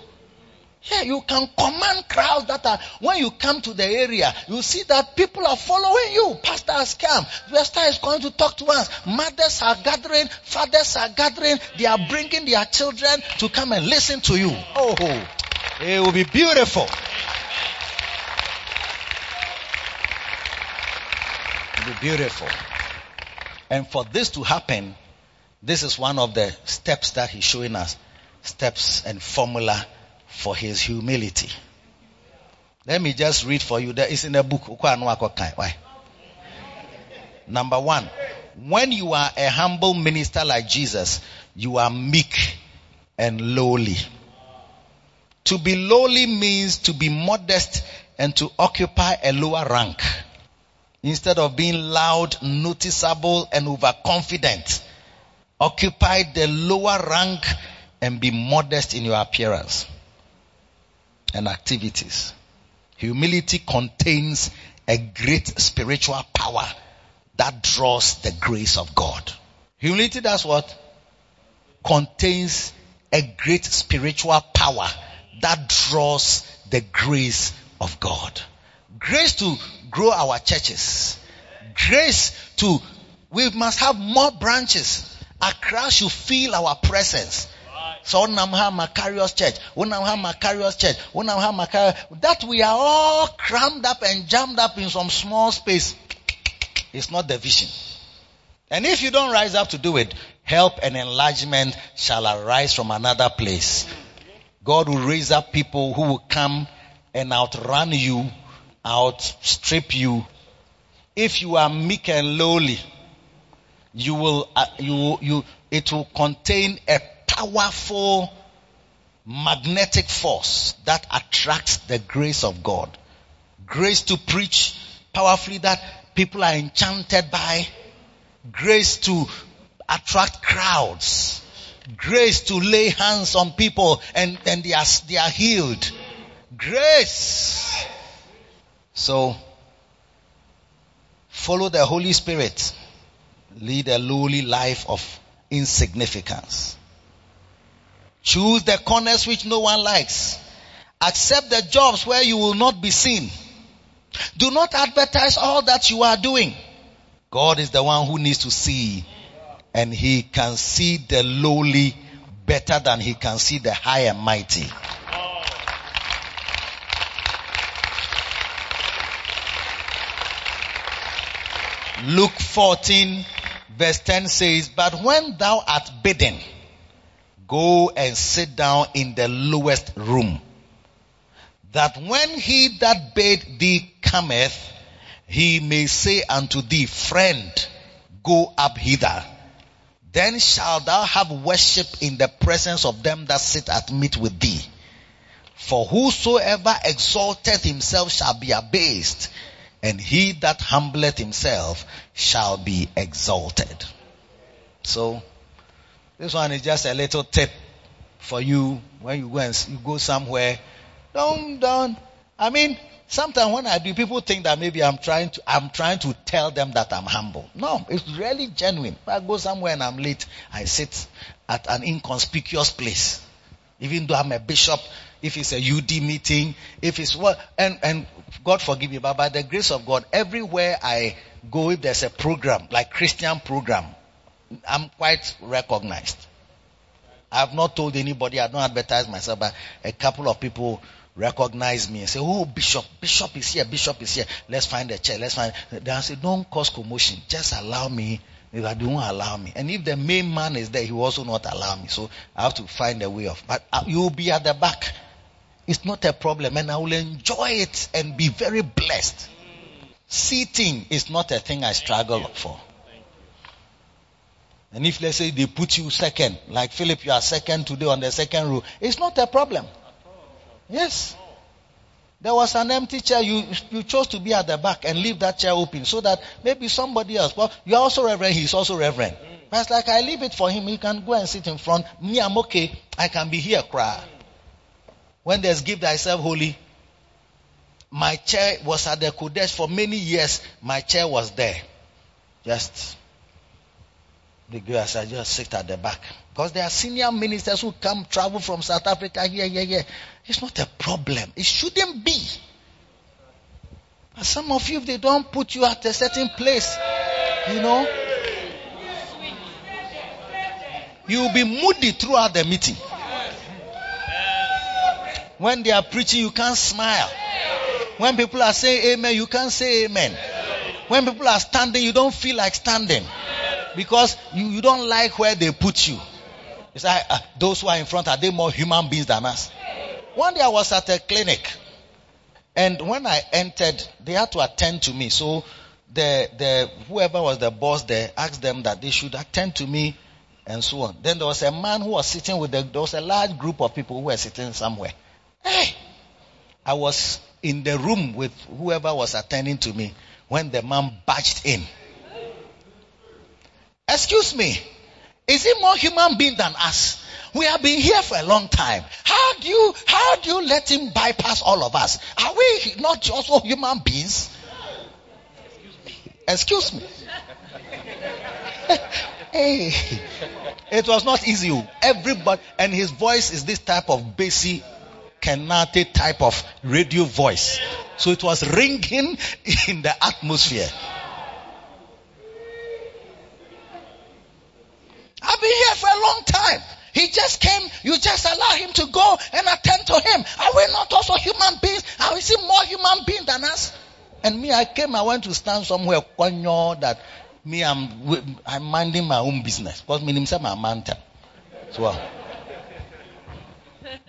Yeah, you can command crowds that are, when you come to the area, you see that people are following you. Pastor has come. Pastor is going to talk to us. Mothers are gathering. Fathers are gathering. They are bringing their children to come and listen to you. Oh, oh. it will be beautiful. It will be beautiful. And for this to happen, this is one of the steps that he's showing us. Steps and formula for his humility. Let me just read for you. There is in the book. Why? Number one, when you are a humble minister like Jesus, you are meek and lowly. To be lowly means to be modest and to occupy a lower rank. Instead of being loud, noticeable, and overconfident, occupy the lower rank and be modest in your appearance and activities. Humility contains a great spiritual power that draws the grace of God. Humility does what? Contains a great spiritual power that draws the grace of God. Grace to grow our churches. Grace to, we must have more branches. Accra should feel our presence. So Onam ha Macarius Church, Onam ha Macarius Church, Onam ha Macarius. That we are all crammed up and jammed up in some small space. It's not the vision. And if you don't rise up to do it, help and enlargement shall arise from another place. God will raise up people who will come and outrun you, outstrip you. If you are meek and lowly, you will, uh, you, you, it will contain a powerful magnetic force that attracts the grace of God. Grace to preach powerfully that people are enchanted by. Grace to attract crowds. Grace to lay hands on people and, and they are, they are healed. Grace. So, follow the Holy Spirit. Lead a lowly life of insignificance. Choose the corners which no one likes. Accept the jobs where you will not be seen. Do not advertise all that you are doing. God is the one who needs to see and he can see the lowly better than he can see the high and mighty. Luke 14 verse 10 says, But when thou art bidden, Go and sit down in the lowest room. That when he that bade thee cometh, he may say unto thee, friend, go up hither. Then shalt thou have worship in the presence of them that sit at meat with thee. For whosoever exalteth himself shall be abased, and he that humbleth himself shall be exalted. So, this one is just a little tip for you when you go and you go somewhere. Don't, don't. I mean, sometimes when I do, people think that maybe I'm trying to, I'm trying to tell them that I'm humble. No, it's really genuine. If I go somewhere and I'm late, I sit at an inconspicuous place. Even though I'm a bishop, if it's a UD meeting, if it's what, and, and God forgive me, but by the grace of God, everywhere I go, if there's a program, like Christian program, I'm quite recognized. I have not told anybody, I don't advertise myself, but a couple of people recognize me and say, Oh, Bishop, Bishop is here, Bishop is here. Let's find a chair, let's find. Then I say, Don't cause commotion, just allow me. If I don't allow me. And if the main man is there, he will also not allow me. So I have to find a way of. But uh, you will be at the back. It's not a problem, and I will enjoy it and be very blessed. Seating is not a thing I struggle for. And if let's say they put you second, like Philip, you are second today on the second row, it's not a problem. Yes. There was an empty chair. You, you chose to be at the back and leave that chair open so that maybe somebody else. Well, you're also reverend. He's also reverend. But it's like I leave it for him. He can go and sit in front. Me, I'm okay. I can be here, cry. When there's give thyself holy, my chair was at the Qodesh for many years. My chair was there. Just the girls are just sit at the back. Because there are senior ministers who come travel from South Africa here, here, here. It's not a problem. It shouldn't be. But some of you, if they don't put you at a certain place, you know, you'll be moody throughout the meeting. When they are preaching, you can't smile. When people are saying amen, you can't say amen. When people are standing, you don't feel like standing because you, you don't like where they put you. It's like uh, those who are in front are they more human beings than us? One day I was at a clinic, and when I entered, they had to attend to me. So the the whoever was the boss there asked them that they should attend to me, and so on. Then there was a man who was sitting with the, there was a large group of people who were sitting somewhere. Hey, I was in the room with whoever was attending to me when the man barged in. Excuse me. Is he more human being than us? We have been here for a long time. How do you, how do you let him bypass all of us? Are we not also human beings? Excuse me. Excuse me. Hey, it was not easy. Everybody, and his voice is this type of bassy, canate type of radio voice. So it was ringing in the atmosphere. I've been here for a long time. He just came, you just allow him to go and attend to him. Are we not also human beings? Are we see more human beings than us? And me, I came, I went to stand somewhere, that me, I'm, I'm minding my own business. Because me, himself, I'm a man. So, uh,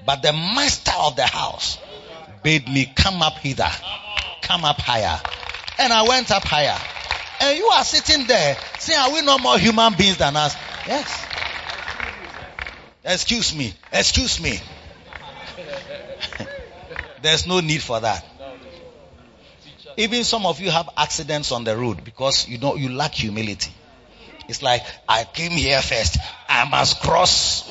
but the master of the house bade me come up hither, come up higher. And I went up higher. And you are sitting there saying, are we no more human beings than us? Yes. Excuse me. Excuse me. There's no need for that. Even some of you have accidents on the road because you know you lack humility. It's like I came here first. I must cross.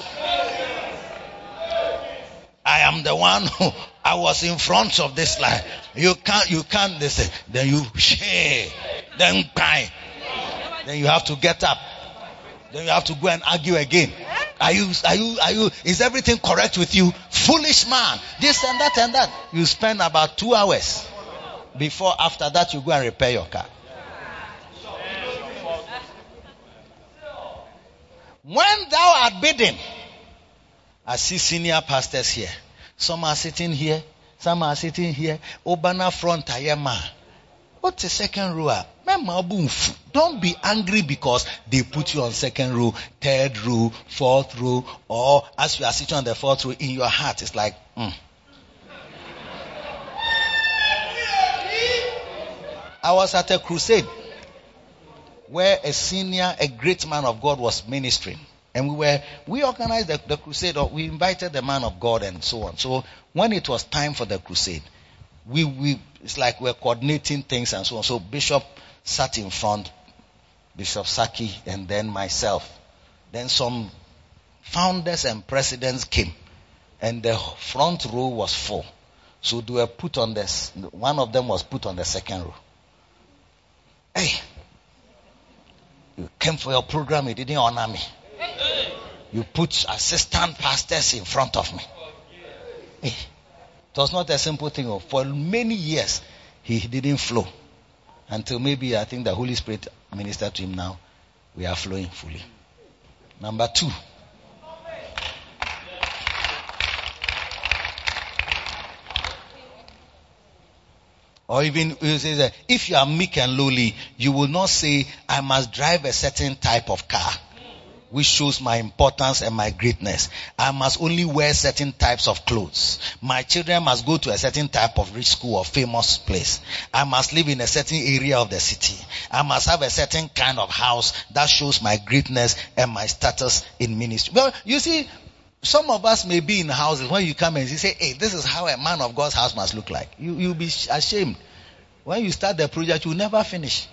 I am the one who I was in front of this line. You can't, you can't listen. Then you share. Then cry. Then you have to get up. Then you have to go and argue again. Are you, are you, are you, is everything correct with you? Foolish man. This and that and that. You spend about two hours before after that you go and repair your car. When thou art bidden, I see senior pastors here. Some are sitting here, some are sitting here. Obana front ayema. What's the second row? Don't be angry because they put you on second row, third row, fourth row, or as you are sitting on the fourth row, in your heart, it's like, mm. I was at a crusade where a senior, a great man of God was ministering. And we were, we organized the, the crusade, or we invited the man of God and so on. So when it was time for the crusade, we, we, it's like we're coordinating things and so on. So Bishop sat in front, Bishop Saki, and then myself. Then some founders and presidents came, and the front row was full. So they were put on this. One of them was put on the second row. Hey, you came for your program, you didn't honor me. You put assistant pastors in front of me. Eh, It was not a simple thing. oh. For many years, he didn't flow. Until maybe I think the Holy Spirit ministered to him now. We are flowing fully. Number two. Or even you say that if you are meek and lowly, you will not say, I must drive a certain type of car, which shows my importance and my greatness. I must only wear certain types of clothes. My children must go to a certain type of rich school or famous place. I must live in a certain area of the city. I must have a certain kind of house that shows my greatness and my status in ministry. Well, you see, some of us may be in houses when you come and you say, hey, this is how a man of God's house must look like. You, you'll be ashamed. When you start the project, you'll never finish.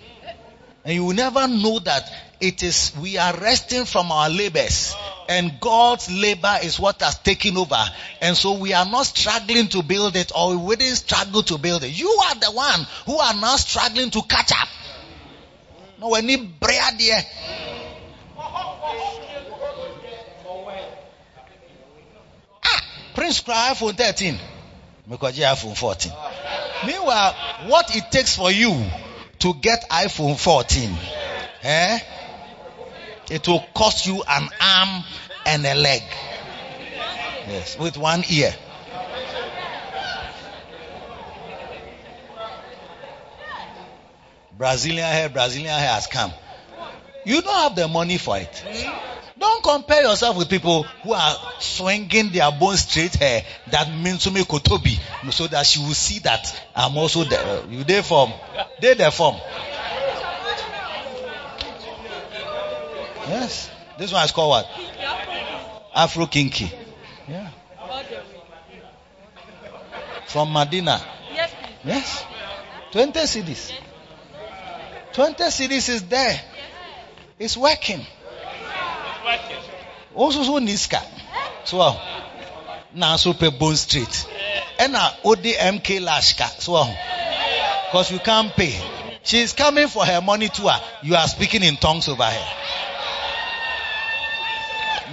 And you will never know that it is, we are resting from our labors. And God's labor is what has taken over. And so we are not struggling to build it or we didn't struggle to build it. You are the one who are now struggling to catch up. No, we need bread here. Ah, Prince cry iPhone 13. Because you iPhone 14. Meanwhile, what it takes for you to get iPhone 14, eh? It will cost you an arm and a leg. Yes, with one ear. Brazilian hair, Brazilian hair has come. You don't have the money for it. Don't compare yourself with people who are swinging their bone straight hair that Minsumi Kotobi so that she will see that I'm also there. Uh, you there form. They there form. Yes. This one is called what? Afro Kinky. Yeah. From Medina. Yes, please. Yes. 20 cities. 20 cities is there. It's working. Also so niska. So now so pe bone street. And ODMK lashka. So uh, cause you can't pay. She's coming for her money too. uh, You are speaking in tongues over here.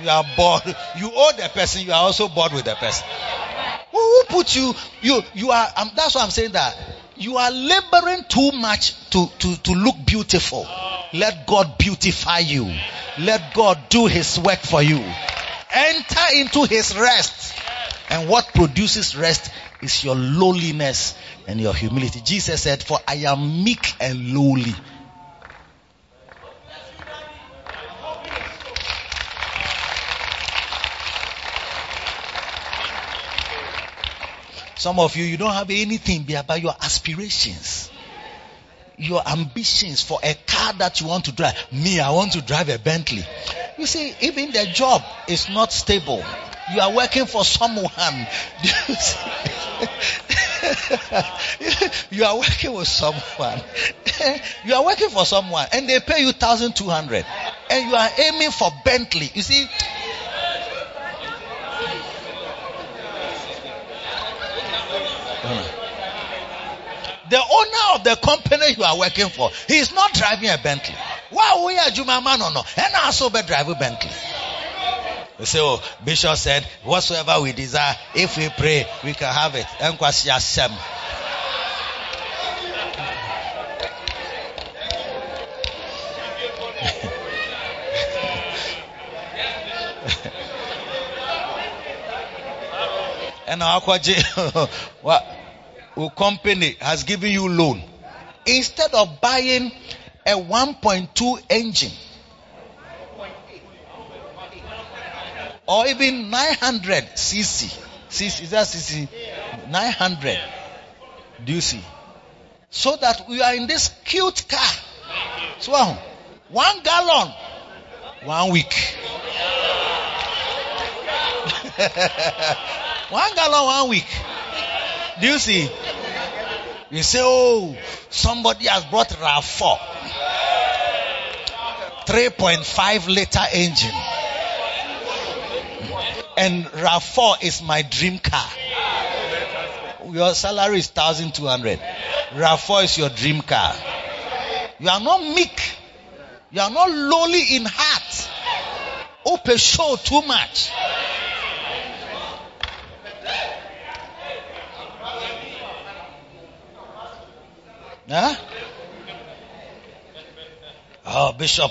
You are bored. You owe the person. You are also bored with the person. Who, who put you? You you are. Um, that's why I'm saying that you are laboring too much to to to look beautiful. Let God beautify you. Let God do His work for you. Enter into His rest. And what produces rest is your lowliness and your humility. Jesus said, "For I am meek and lowly." Some of you, you don't have anything about your aspirations. Your ambitions for a car that you want to drive. Me, I want to drive a Bentley. You see, even the job is not stable. You are working for someone. You are working with someone. you are working for someone and they pay you thousand two hundred. And you are aiming for Bentley. You see, the owner of the company you are working for, he is not driving a Bentley. Why we are Juma man or no? And also be driving Bentley. You say, oh, Bishop said, whatsoever we desire, if we pray, we can have it. Enkwasi Hashem. And our what? Who company has given you loan. Instead of buying a 1.2 engine or even 900 cc. cc is that cc? 900. Do you see? So that we are in this cute car. So uh, one gallon, one week. one gallon, one week. Do you see? You say, oh, somebody has brought RAV4. 3.5 liter engine. And RAV4 is my dream car. Your salary is 1200. RAV4 is your dream car. You are not meek. You are not lowly in heart. Open show too much. Huh? Oh, Bishop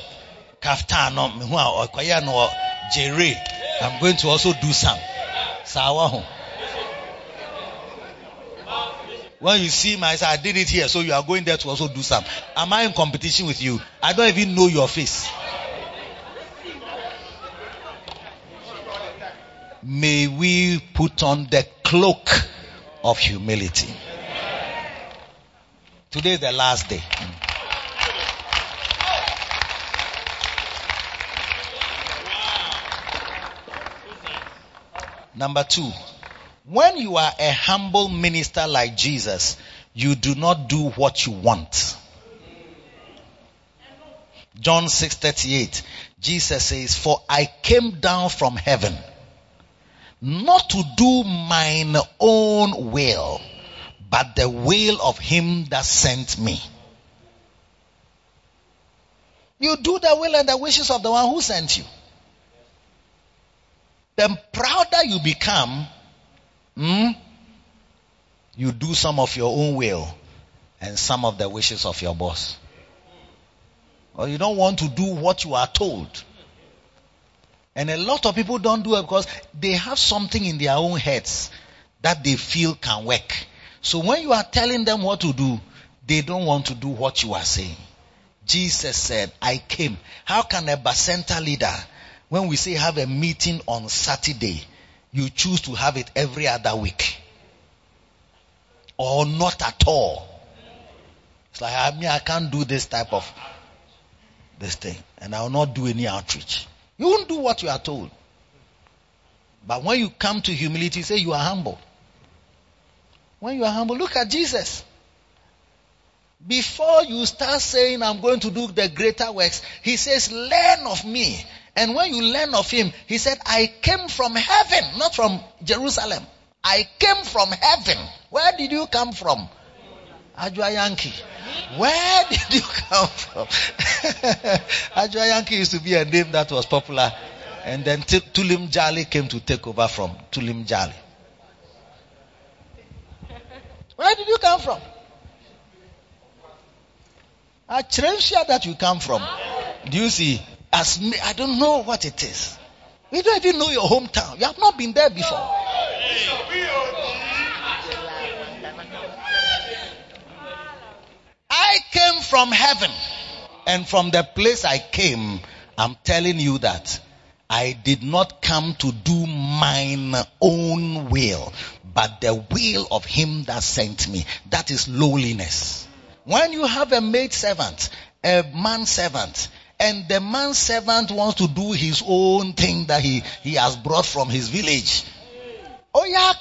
Kaftano, ɔkɔyɛ no oh, wɔ oh, Jere. I'm going to also do some. Sawa. When you see my, I did it here, so you are going there to also do some. Am I in competition with you? I don't even know your face. May we put on the cloak of humility. Today is the last day. Number two, when you are a humble minister like Jesus, you do not do what you want. John 6:38 Jesus says, "For I came down from heaven not to do mine own will, but the will of him that sent me." You do the will and the wishes of the one who sent you. The prouder you become, hmm, you do some of your own will and some of the wishes of your boss. Or you don't want to do what you are told. And a lot of people don't do it because they have something in their own heads that they feel can work. So when you are telling them what to do, they don't want to do what you are saying. Jesus said, I came. How can a Bacenta leader, when we say have a meeting on Saturday, you choose to have it every other week? Or not at all? It's like, I mean, I can't do this type of this thing. And I will not do any outreach. You won't do what you are told. But when you come to humility, say you are humble. When you are humble, look at Jesus. Before you start saying, I'm going to do the greater works, he says, learn of me. And when you learn of him, he said, I came from heaven, not from Jerusalem. I came from heaven. Where did you come from? Ajwa Yankee. Where did you come from? Ajwa Yankee used to be a name that was popular. And then Tulim Jali came to take over from Tulim Jali. Where did you come from? A Atrensia that you come from. Do you see? As me, I don't know what it is. We don't even know your hometown. You have not been there before. I came from heaven. And from the place I came, I'm telling you that I did not come to do mine own will, but the will of him that sent me. That is lowliness. When you have a maid servant, a man servant, and the man servant wants to do his own thing that he, he has brought from his village. Oh yeah,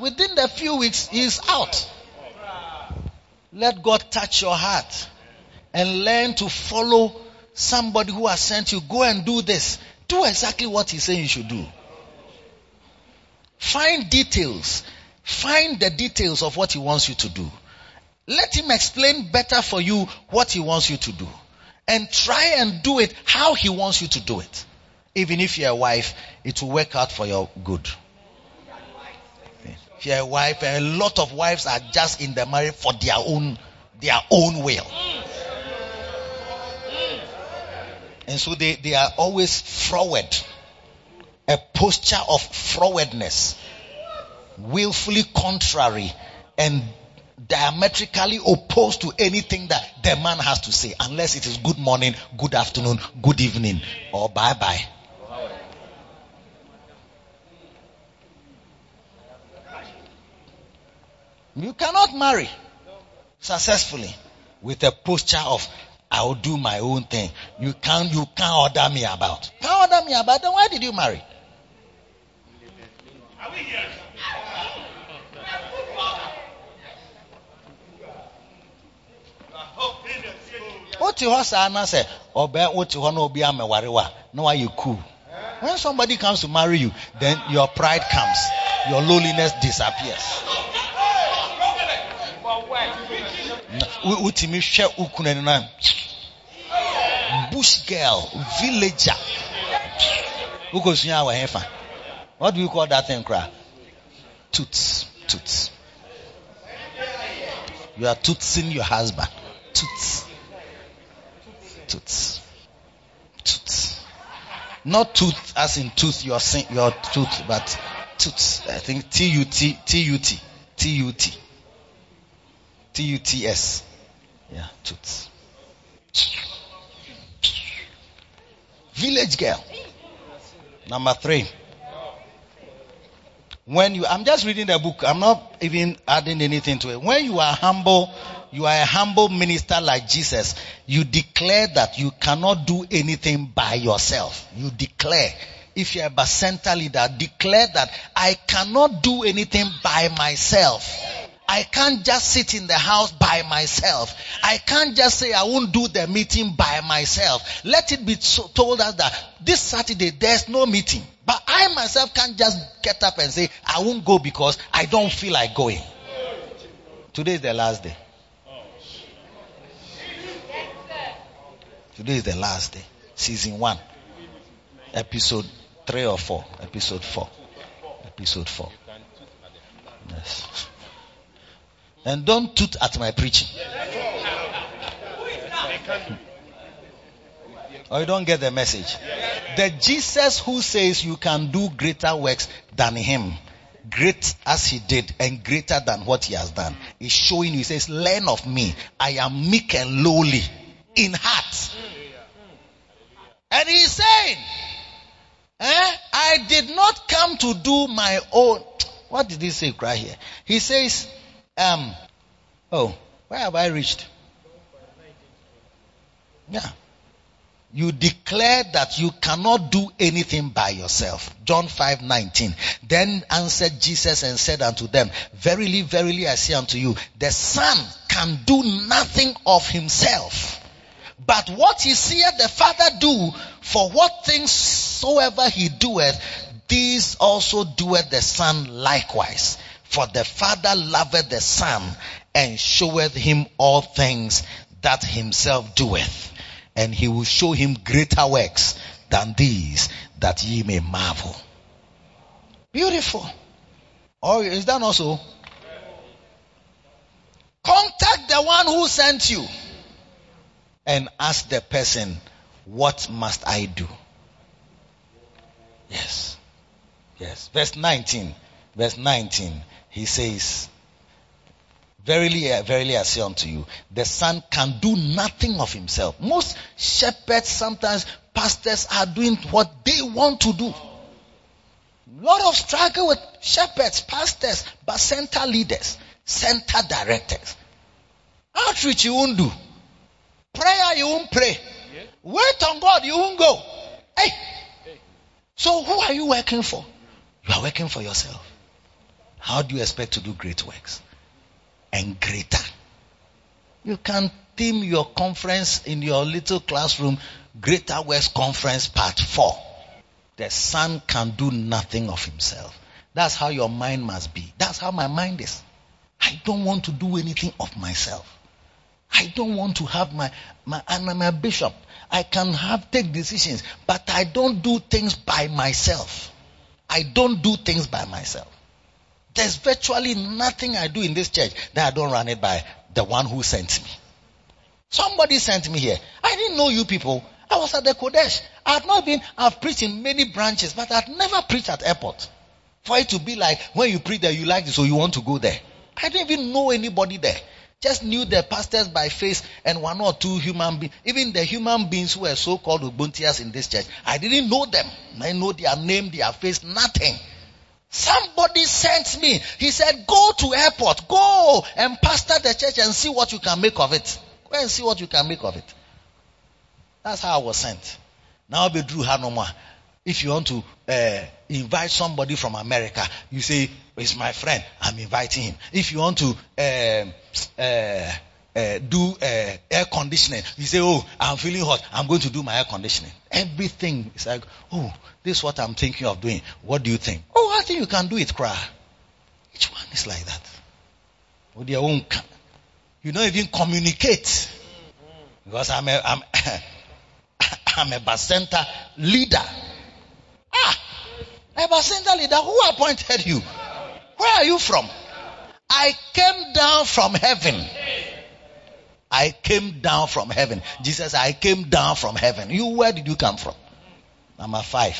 within the few weeks, he's out. Let God touch your heart and learn to follow somebody who has sent you. Go and do this. Do exactly what he's saying you should do. Find details. Find the details of what he wants you to do. Let him explain better for you what he wants you to do. And try and do it how he wants you to do it. Even if you're a wife, it will work out for your good. If you're a wife, a lot of wives are just in the marriage for their own, their own will. And so they, they are always forward. A posture of forwardness. Willfully contrary and diametrically opposed to anything that the man has to say, unless it is good morning, good afternoon, good evening, or bye bye. You cannot marry successfully with a posture of I will do my own thing. You can't you can't order me about. Can't order me about then why did you marry? Wote hɔ saa na sɛ ɔbɛn wote hɔ na obi amɛware wa na wayɛ cool when somebody comes to marry you then your pride comes your lowliness disappears wotumi hwɛ wo kunu anim na bush girl villager Ukosua wa hefa. What do you call that thing, cry? Toots. Toots. You are tootsing your husband. Toots. Toots. Toots. Not tooth as in tooth, your, your tooth, but toots. I think T-U-T, T-U-T, T-U-T. T-U-T-S. Yeah, toots. Village girl. Number three. When you, I'm just reading the book. I'm not even adding anything to it. When you are humble, you are a humble minister like Jesus. You declare that you cannot do anything by yourself. You declare. If you're a bacenta leader, declare that I cannot do anything by myself. I can't just sit in the house by myself. I can't just say I won't do the meeting by myself. Let it be so told us that this Saturday there's no meeting. But I myself can't just get up and say I won't go because I don't feel like going. Today is the last day. Today is the last day. Season one. Episode three or four. Episode four. Episode four. Yes. And don't toot at my preaching. Or you don't get the message. The Jesus who says you can do greater works than him, great as he did and greater than what he has done, is showing you. He says, learn of me. I am meek and lowly in heart. And he's saying, eh, I did not come to do my own. What did he say right here? He says, um, oh, where have I reached? Yeah. You declare that you cannot do anything by yourself. John 5 19. Then answered Jesus and said unto them, Verily, verily, I say unto you, the Son can do nothing of himself. But what he seeth the Father do, for what things soever he doeth, these also doeth the Son likewise. For the Father loveth the Son and showeth him all things that himself doeth. And he will show him greater works than these that ye may marvel. Beautiful. Oh, is that also? Contact the one who sent you and ask the person, what must I do? Yes. Yes. Verse 19. Verse 19 he says, Verily, verily I say unto you, the son can do nothing of himself. Most shepherds, sometimes pastors are doing what they want to do. lot of struggle with shepherds, pastors, but center leaders, center directors. Outreach you won't do. Prayer you won't pray. Wait on God you won't go. Hey. So who are you working for? You are working for yourself. How do you expect to do great works? And greater. You can theme your conference in your little classroom, Greater Works Conference Part 4. The son can do nothing of himself. That's how your mind must be. That's how my mind is. I don't want to do anything of myself. I don't want to have my, my, I'm a bishop. I can have, take decisions, but I don't do things by myself. I don't do things by myself. There's virtually nothing I do in this church that I don't run it by the one who sent me. Somebody sent me here. I didn't know you people. I was at the Qodesh. I had not been, I've preached in many branches, but I'd never preached at airport. For it to be like, when you preach there, you like it, so you want to go there. I didn't even know anybody there. Just knew the pastors by face and one or two human beings. Even the human beings who were so-called Ubuntias in this church, I didn't know them. I know their name, their face, nothing. Somebody sent me. He said, go to airport, go and pastor the church and see what you can make of it. Go and see what you can make of it. That's how I was sent. Now be Drew Hanoma. If you want to uh, invite somebody from America, you say, it's my friend. I'm inviting him. If you want to uh, uh, uh, do uh, air conditioning. You say, "Oh, I'm feeling hot. I'm going to do my air conditioning." Everything is like, "Oh, this is what I'm thinking of doing. What do you think?" Oh, I think you can do it, cry. Each one is like that. With their own, you don't even communicate because I'm a I'm, I'm a bacenta leader. Ah, Ever center leader, who appointed you? Where are you from? I came down from heaven. I came down from heaven. Jesus, I came down from heaven. You, where did you come from? Number five.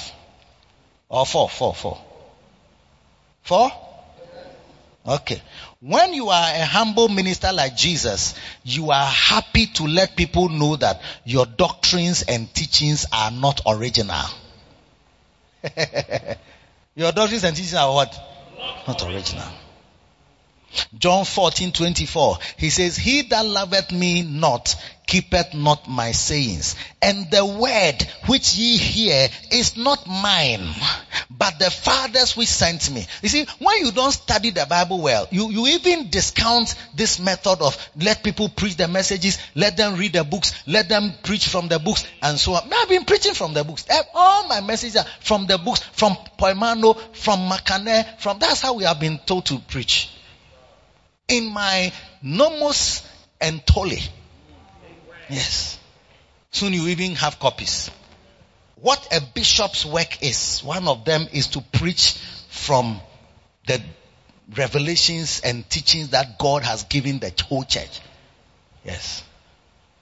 Or four, four, four. Four? Okay. When you are a humble minister like Jesus, you are happy to let people know that your doctrines and teachings are not original. your doctrines and teachings are what? Not original. John 14, 24. He says, He that loveth me not keepeth not my sayings. And the word which ye hear is not mine, but the Father's which sent me. You see, when you don't study the Bible well, you, you even discount this method of let people preach the messages, let them read the books, let them preach from the books, and so on. I've been preaching from the books. Eh, all my messages are from the books, from Poimano, from Makane, from that's how we have been told to preach in my nomos and tole. Yes. Soon you even have copies. What a bishop's work is, one of them is to preach from the revelations and teachings that God has given the whole church. Yes.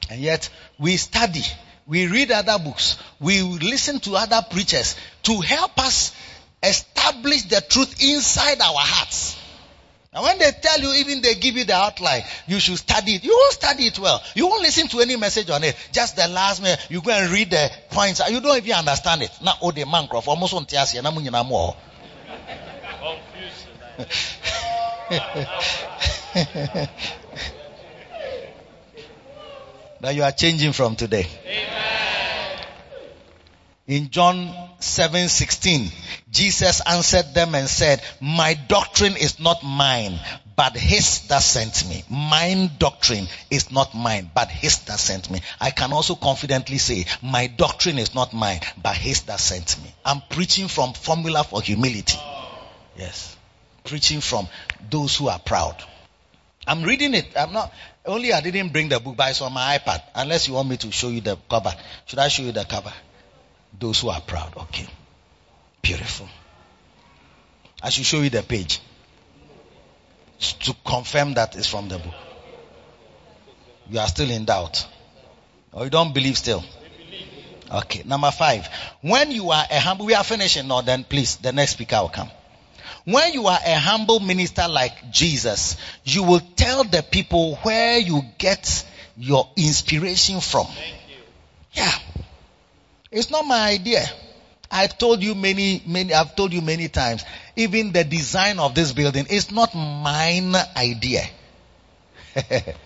And yet we study, we read other books, we listen to other preachers to help us establish the truth inside our hearts. And when they tell you, even they give you the outline, you should study it. You won't study it well. You won't listen to any message on it. Just the last minute, you go and read the points. You don't even understand it. Now, oh, the man almost on tiasi, na munyina mo. That you are changing from today. Amen. In John 7:16, Jesus answered them and said, My doctrine is not mine, but his that sent me. Mine doctrine is not mine, but his that sent me. I can also confidently say, My doctrine is not mine, but his that sent me. I'm preaching from formula for humility. Yes. Preaching from those who are proud. I'm reading it. I'm not, only I didn't bring the book, but it's on my iPad. Unless you want me to show you the cover. Should I show you the cover? Those who are proud. Okay. Beautiful. I should show you the page to confirm that it's from the book. You are still in doubt. Or you don't believe still? Okay. Number five. When you are a humble, we are finishing now, then please, the next speaker will come. When you are a humble minister like Jesus, you will tell the people where you get your inspiration from. Yeah. It's not my idea. I've told you many, many, I've told you many times, even the design of this building is not mine idea.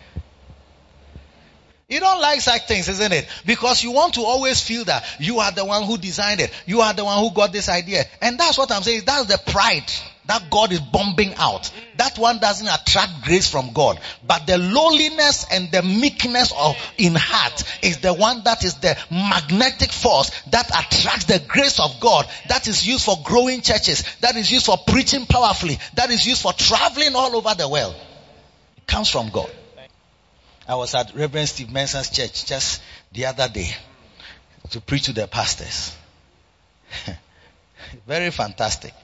You don't like such things, isn't it? Because you want to always feel that you are the one who designed it. You are the one who got this idea. And that's what I'm saying. That's the pride that God is bombing out. That one doesn't attract grace from God. But the lowliness and the meekness of in heart is the one that is the magnetic force that attracts the grace of God. That is used for growing churches. That is used for preaching powerfully. That is used for traveling all over the world. It comes from God. I was at Reverend Steve Mensah's church just the other day to preach to the pastors. Very fantastic.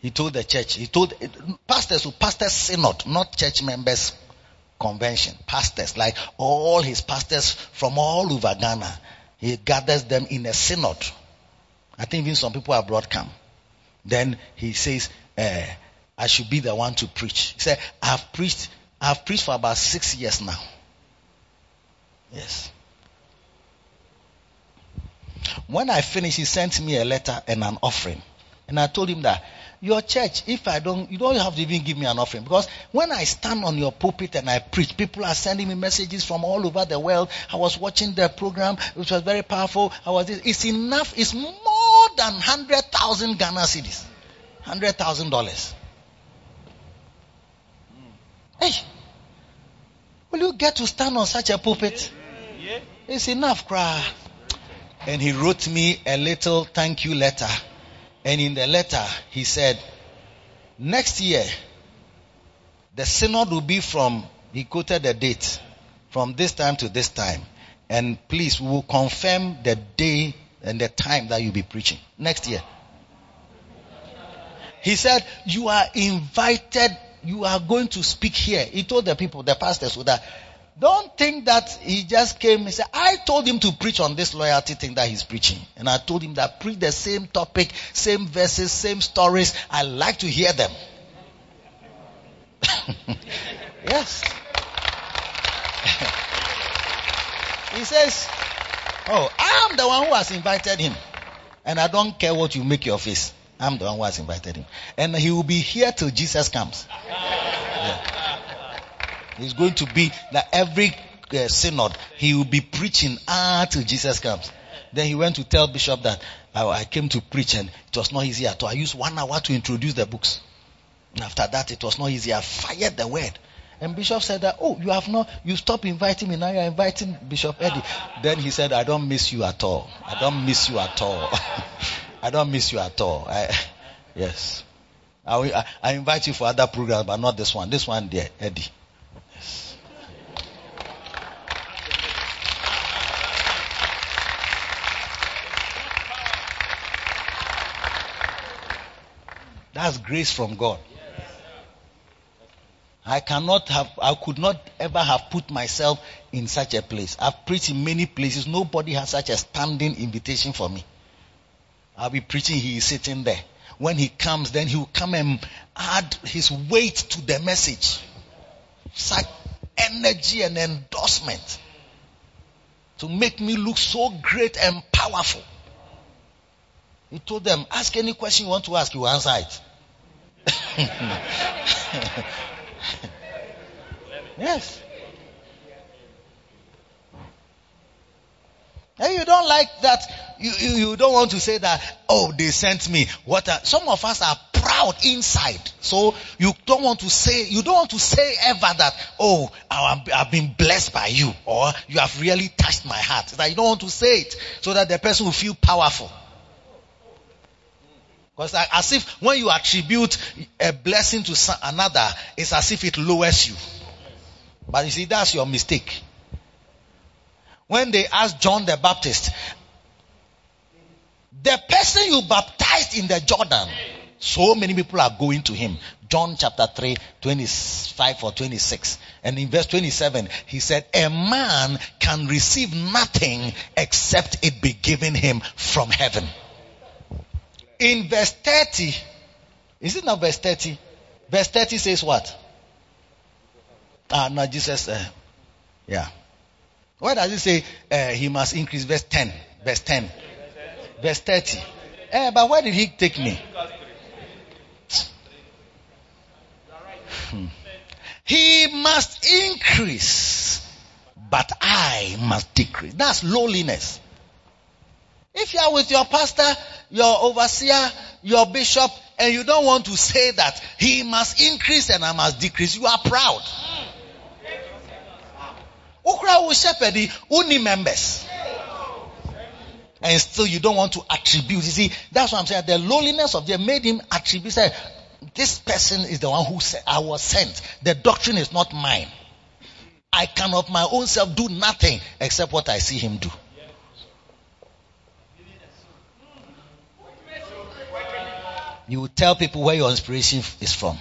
He told the church, he told pastors who pastors synod, not church members convention, pastors, like all his pastors from all over Ghana. He gathers them in a synod. I think even some people abroad come. Then he says, uh, I should be the one to preach. He said, I've preached, I've preached for about six years now. Yes. When I finished, he sent me a letter and an offering. And I told him that your church, if I don't, you don't have to even give me an offering because when I stand on your pulpit and I preach, people are sending me messages from all over the world. I was watching the program, which was very powerful. I was, it's enough, it's more than 100,000 Ghana cedis. $100,000. Hey, will you get to stand on such a pulpit? It's enough, cry. And he wrote me a little thank you letter and in the letter, he said, next year, the synod will be from, he quoted the date, from this time to this time. And please, we will confirm the day and the time that you'll be preaching. Next year. He said, you are invited, you are going to speak here. He told the people, the pastors, so that don't think that he just came and said, I told him to preach on this loyalty thing that he's preaching. And I told him that preach the same topic, same verses, same stories. I like to hear them. yes. he says, Oh, I am the one who has invited him. And I don't care what you make your face. I'm the one who has invited him. And he will be here till Jesus comes. Yeah. He's going to be that every uh, synod, he will be preaching until Jesus comes. Then he went to tell Bishop that I, I came to preach and it was not easy at all. I used one hour to introduce the books. And after that, it was not easy. I fired the word. And Bishop said that, oh, you have not, you stop inviting me, now you're inviting Bishop Eddie. Then he said, I don't miss you at all. I don't miss you at all. I don't miss you at all. I, yes. I, I, I, invite you for other programs, but not this one. This one there, Eddie. That's grace from God. I cannot have, I could not ever have put myself in such a place. I've preached in many places. Nobody has such a standing invitation for me. I'll be preaching, he is sitting there. When he comes, then he will come and add his weight to the message. Such energy and endorsement to make me look so great and powerful. He told them, ask any question you want to ask, you answer it. yes. And you don't like that. You, you, you, don't want to say that, oh, they sent me. What some of us are proud inside. So you don't want to say, you don't want to say ever that, oh, I've been blessed by you or you have really touched my heart. That you don't want to say it so that the person will feel powerful. Because as if when you attribute a blessing to another, it's as if it lowers you. But you see, that's your mistake. When they asked John the Baptist, the person you baptized in the Jordan, so many people are going to him. John chapter 3, 25 or 26. And in verse 27, he said, a man can receive nothing except it be given him from heaven. In verse 30, is it not verse 30? Verse 30 says what? Ah, no, Jesus, uh, yeah. Why does it say uh, he must increase? Verse 10. Verse 10. Verse 30. Eh, but where did he take me? Hmm. He must increase, but I must decrease. That's lowliness. If you are with your pastor, your overseer, your bishop, and you don't want to say that he must increase and I must decrease, you are proud. Ukra will shepherd only members. And still you don't want to attribute. You see, that's what I'm saying. The lowliness of them made him attribute. Say, this person is the one who said, I was sent. The doctrine is not mine. I can of my own self do nothing except what I see him do. You tell people where your inspiration is from.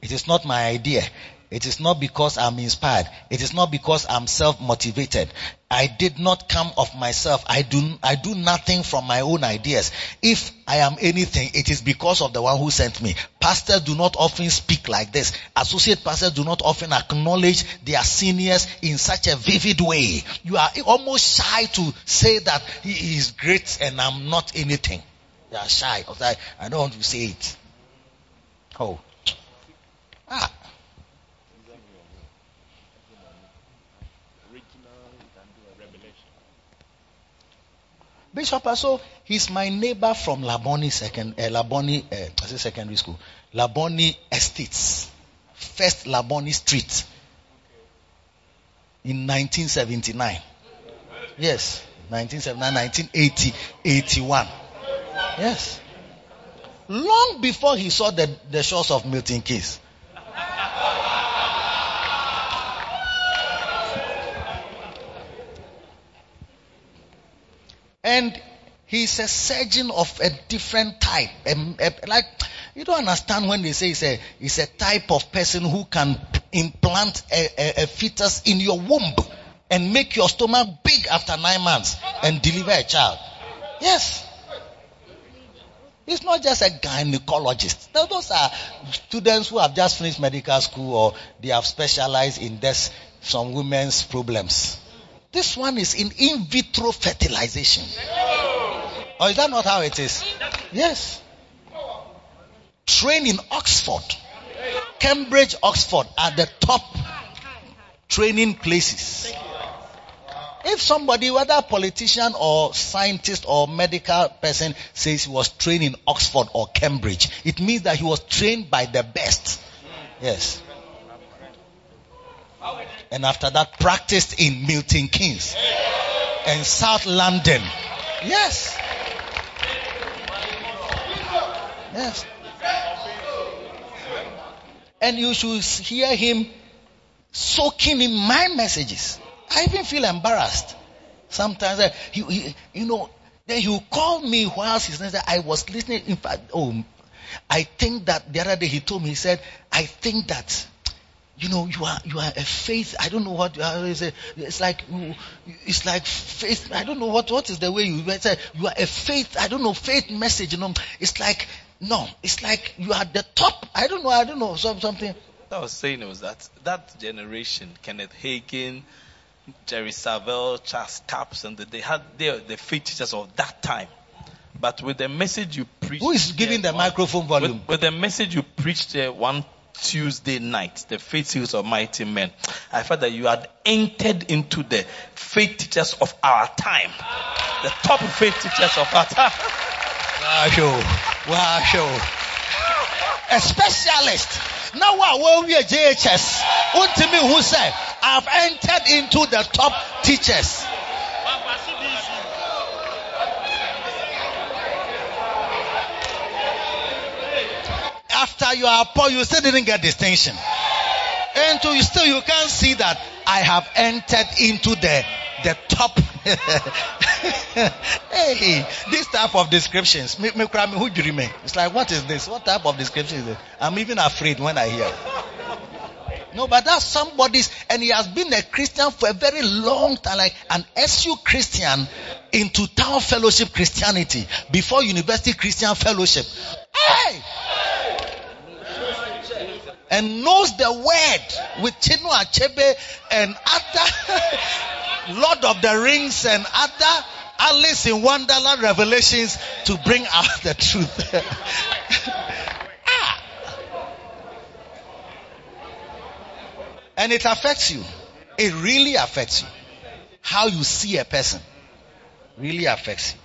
It is not my idea. It is not because I'm inspired. It is not because I'm self-motivated. I did not come of myself. I do, I do nothing from my own ideas. If I am anything, it is because of the one who sent me. Pastors do not often speak like this. Associate pastors do not often acknowledge their seniors in such a vivid way. You are almost shy to say that he is great and I'm not anything. You are shy. I don't want to say it. Oh. Ah. Bishop Aso, he's my neighbor from Labone second, uh, Labone, uh, I say secondary school, Labone Estates, First Labone Street, in 1979. Yes, 1979, 1980, 81. Yes. Long before he saw the, the shores of Milton Keynes. And he's a surgeon of a different type. Like, You don't understand when they say he's a, it's a type of person who can implant a, a, a fetus in your womb and make your stomach big after nine months and deliver a child. Yes. It's not just a gynecologist. Those are students who have just finished medical school or they have specialized in this, some women's problems. This one is in in vitro fertilization. Or is that not how it is? Yes. Train in Oxford. Cambridge, Oxford are the top training places. If somebody, whether politician or scientist or medical person says he was trained in Oxford or Cambridge, it means that he was trained by the best. Yes. And after that, practiced in Milton Keynes and South London. Yes. Yes. And you should hear him soaking in my messages. I even feel embarrassed. Sometimes, eh, he, he, you know, then he will call me whilst he's listening. I was listening. In fact, oh, I think that the other day he told me, he said, I think that, you know, you are, you are a faith. I don't know what, it's like, it's like faith. I don't know what, what is the way you say, you are a faith. I don't know, faith message, you know. It's like, no, it's like you are the top. I don't know, I don't know, something. I was saying was that that generation, Kenneth Hagin, Jerry Savelle, Charles Capps, and they had they the faith teachers of that time. But with the message you preached, who is giving the microphone volume? With, with, the message you preached uh, one Tuesday night, the faith seals of mighty men, I felt that you had entered into the faith teachers of our time, the top faith teachers of our time. wow, show, wow, show. a specialist. Now what we a JHS? What to me who said I've entered into the top teachers. After you are poor, you still didn't get distinction. And to still you can't see that I have entered into the the top. hey, this type of descriptions. It's like, what is this? What type of description is it? I'm even afraid when I hear. No, but that's somebody's, and he has been a Christian for a very long time, like an SU Christian into town fellowship Christianity before university Christian fellowship. Hey! And knows the word with Chinua Achebe and other Lord of the Rings and other Alice in Wonderland revelations to bring out the truth. And it affects you. It really affects you. How you see a person really affects you.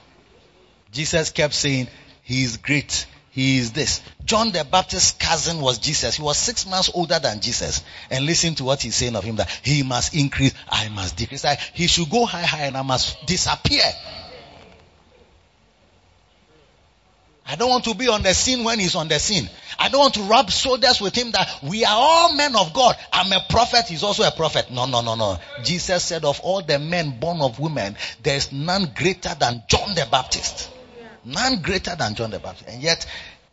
Jesus kept saying, He is great. He is this. John the Baptist's cousin was Jesus. He was six months older than Jesus. And listen to what he's saying of him that he must increase, I must decrease. Like he should go high, high, and I must disappear. I don't want to be on the scene when he's on the scene. I don't want to rub shoulders with him that we are all men of God. I'm a prophet. He's also a prophet. No, no, no, no. Jesus said of all the men born of women, there's none greater than John the Baptist. None greater than John the Baptist. And yet,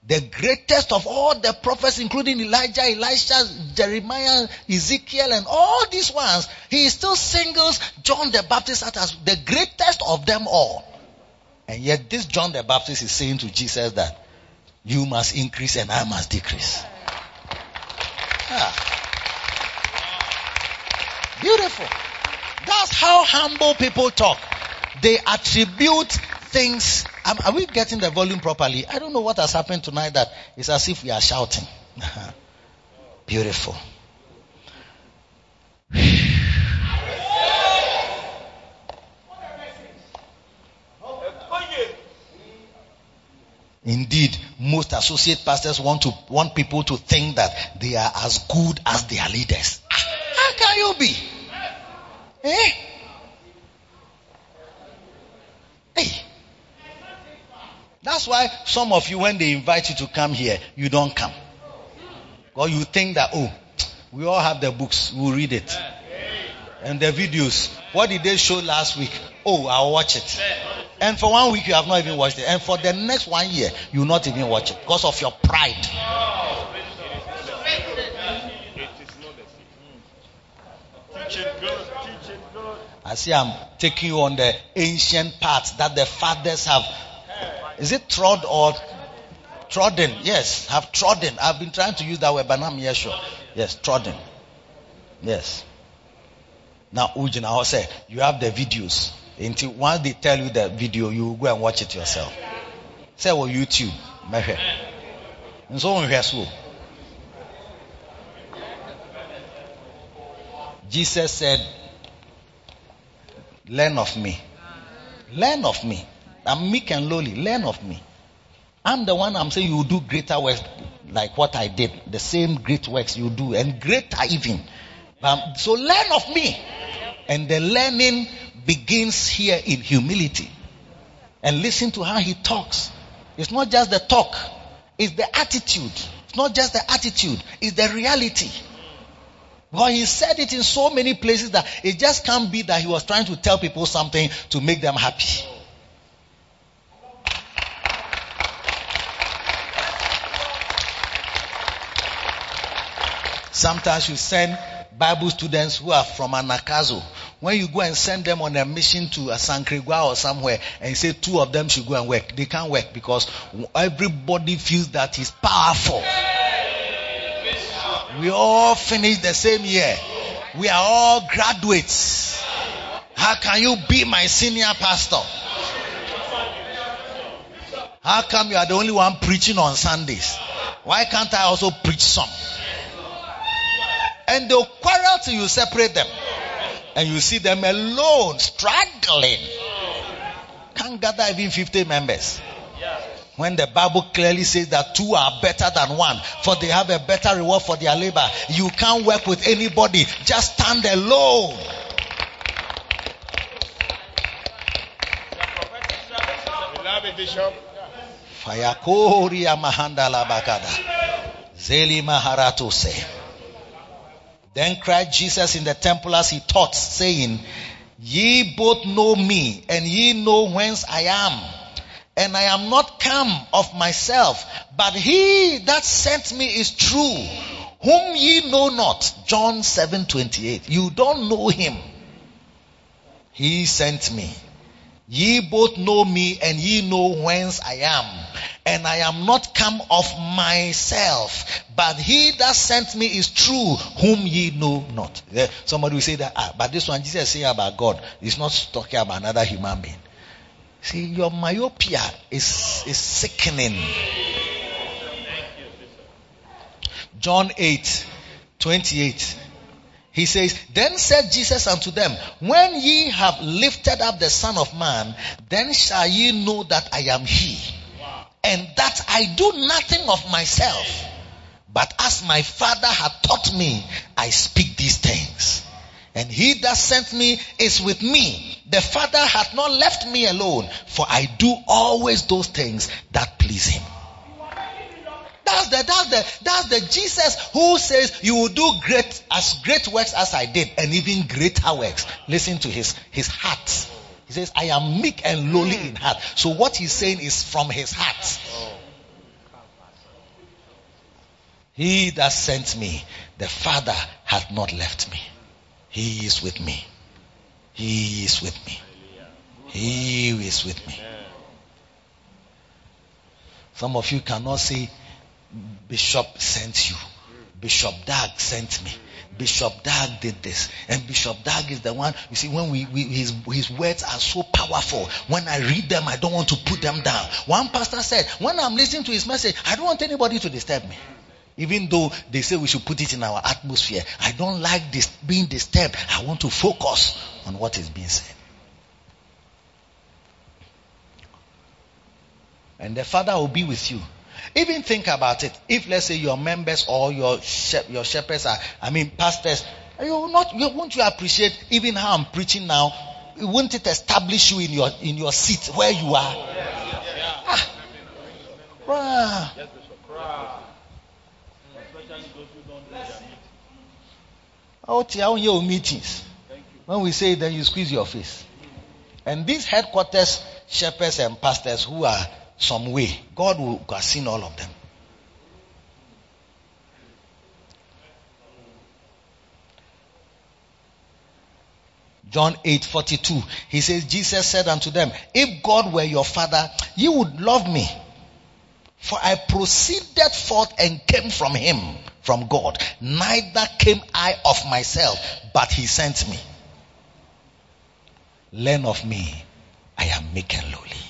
the greatest of all the prophets, including Elijah, Elisha, Jeremiah, Ezekiel, and all these ones, he still singles John the Baptist as the greatest of them all. And yet this John the Baptist is saying to Jesus that you must increase and I must decrease. Ah. Beautiful. That's how humble people talk. They attribute things. Are we getting the volume properly? I don't know what has happened tonight that it's as if we are shouting. Beautiful. Indeed, most associate pastors want to want people to think that they are as good as their leaders. How can you be? Eh? Hey. That's why some of you, when they invite you to come here, you don't come. Or you think that, oh, we all have the books, we'll read it. And the videos. What did they show last week? Oh, I'll watch it. And for one week you have not even watched it. And for the next one year, you will not even watch it because of your pride. I see I'm taking you on the ancient paths that the fathers have. Is it trod or trodden? Yes, have trodden. I've been trying to use that word, but I'm here sure. Yes, trodden. Yes. Now, Ujina say you have the videos. Until once they tell you the video, you go and watch it yourself. Say well YouTube. And so on so. Jesus said, Learn of me. Learn of me. I'm meek and lowly. Learn of me. I'm the one I'm saying you do greater works like what I did. The same great works you do and greater even. Um, so learn of me. And the learning begins here in humility. And listen to how he talks. It's not just the talk, it's the attitude. It's not just the attitude, it's the reality. But he said it in so many places that it just can't be that he was trying to tell people something to make them happy. Sometimes you send Bible students who are from Anagkazo when you go and send them on a mission to uh, a Sankrigwa or somewhere and say two of them should go and work, they can't work because everybody feels that he's powerful. We all finished the same year. We are all graduates. How can you be my senior pastor? How come you are the only one preaching on Sundays? Why can't I also preach some? And they'll quarrel till you separate them and you see them alone, struggling. Can't gather even 50 members. When the Bible clearly says that two are better than one, for they have a better reward for their labor. You can't work with anybody, just stand alone. Fayakoria mahanda labakada. Zeli maharatose. Then cried Jesus in the temple as he taught, saying, Ye both know me, and ye know whence I am. And I am not come of myself, but he that sent me is true, whom ye know not. John 7 28. You don't know him. He sent me. Ye both know me and ye know whence I am. And I am not come of myself, but he that sent me is true, whom ye know not. Somebody will say that, ah, but this one Jesus say about God. He's not talking about another human being. See, your myopia is, is sickening. John 8, 28. He says, Then said Jesus unto them, When ye have lifted up the Son of Man, then shall ye know that I am He, and that I do nothing of myself, but as my Father hath taught me, I speak these things. And he that sent me is with me. The Father hath not left me alone, for I do always those things that please him. That's the, that's the, that's the Jesus who says you will do great, as great works as I did and even greater works. Listen to his, his heart. He says, I am meek and lowly in heart. So what he's saying is from his heart. He that sent me, the Father hath not left me. He is with me. He is with me. He is with me. Some of you cannot say, Bishop sent you. Bishop Dag sent me. Bishop Dag did this. And Bishop Dag is the one, you see, when we, we, his, his words are so powerful. When I read them, I don't want to put them down. One pastor said, when I'm listening to his message, I don't want anybody to disturb me. Even though they say we should put it in our atmosphere, I don't like this being disturbed. I want to focus on what is being said. And the Father will be with you. Even think about it. If let's say your members or your your shepherds are, I mean pastors, you will not, you, won't you appreciate even how I'm preaching now? Won't it establish you in your in your seat where you are? Ah. Ah. Out here, your meetings. When we say then you squeeze your face. And these headquarters shepherds and pastors who are some way. God will have seen all of them. John 8 42. He says, Jesus said unto them, If God were your father, you would love me. For I proceeded forth and came from him, from God. Neither came I of myself, but he sent me. Learn of me. I am meek and lowly.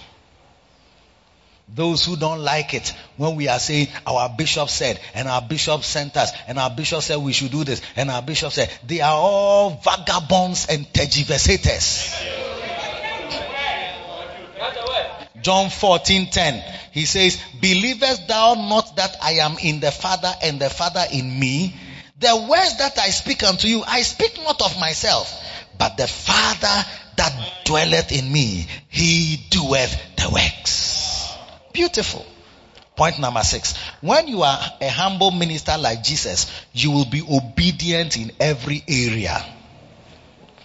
Those who don't like it when we are saying our bishop said and our bishop sent us and our bishop said we should do this and our bishop said they are all vagabonds and tergiversators. John 14 10. He says, Believest thou not that I am in the Father and the Father in me? The words that I speak unto you, I speak not of myself, but the Father that dwelleth in me, he doeth the works. Beautiful. Point number six. When you are a humble minister like Jesus, you will be obedient in every area.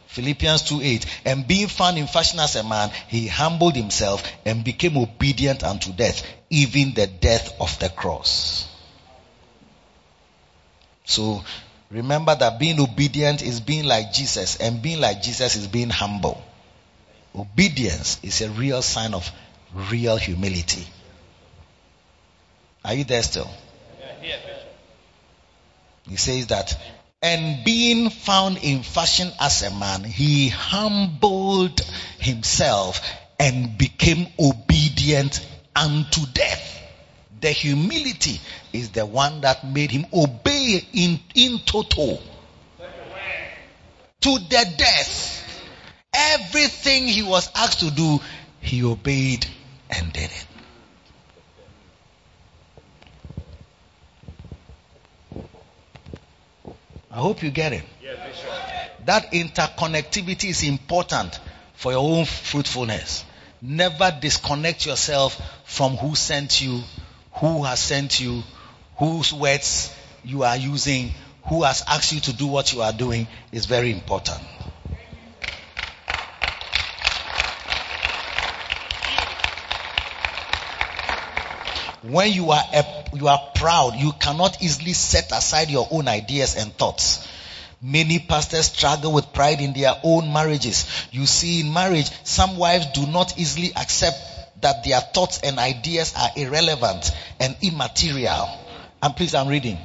Philippians 2 8. And being found in fashion as a man, he humbled himself and became obedient unto death, even the death of the cross. So remember that being obedient is being like Jesus, and being like Jesus is being humble. Obedience is a real sign of real humility. Are you there still? He says that, and being found in fashion as a man, he humbled himself and became obedient unto death. The humility is the one that made him obey in, in total to the death. Everything he was asked to do, he obeyed and did it. I hope you get it. That interconnectivity is important for your own fruitfulness. Never disconnect yourself from who sent you, who has sent you, whose words you are using, who has asked you to do what you are doing is very important. When you are a, you are proud, you cannot easily set aside your own ideas and thoughts. Many pastors struggle with pride in their own marriages. You see, in marriage, some wives do not easily accept that their thoughts and ideas are irrelevant and immaterial. And please, I'm reading.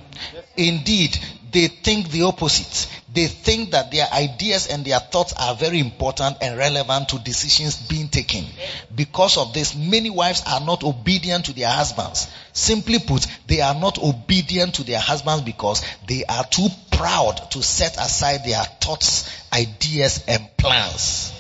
Indeed, they think the opposite. They think that their ideas and their thoughts are very important and relevant to decisions being taken. Because of this, many wives are not obedient to their husbands. Simply put, they are not obedient to their husbands because they are too proud to set aside their thoughts, ideas, and plans.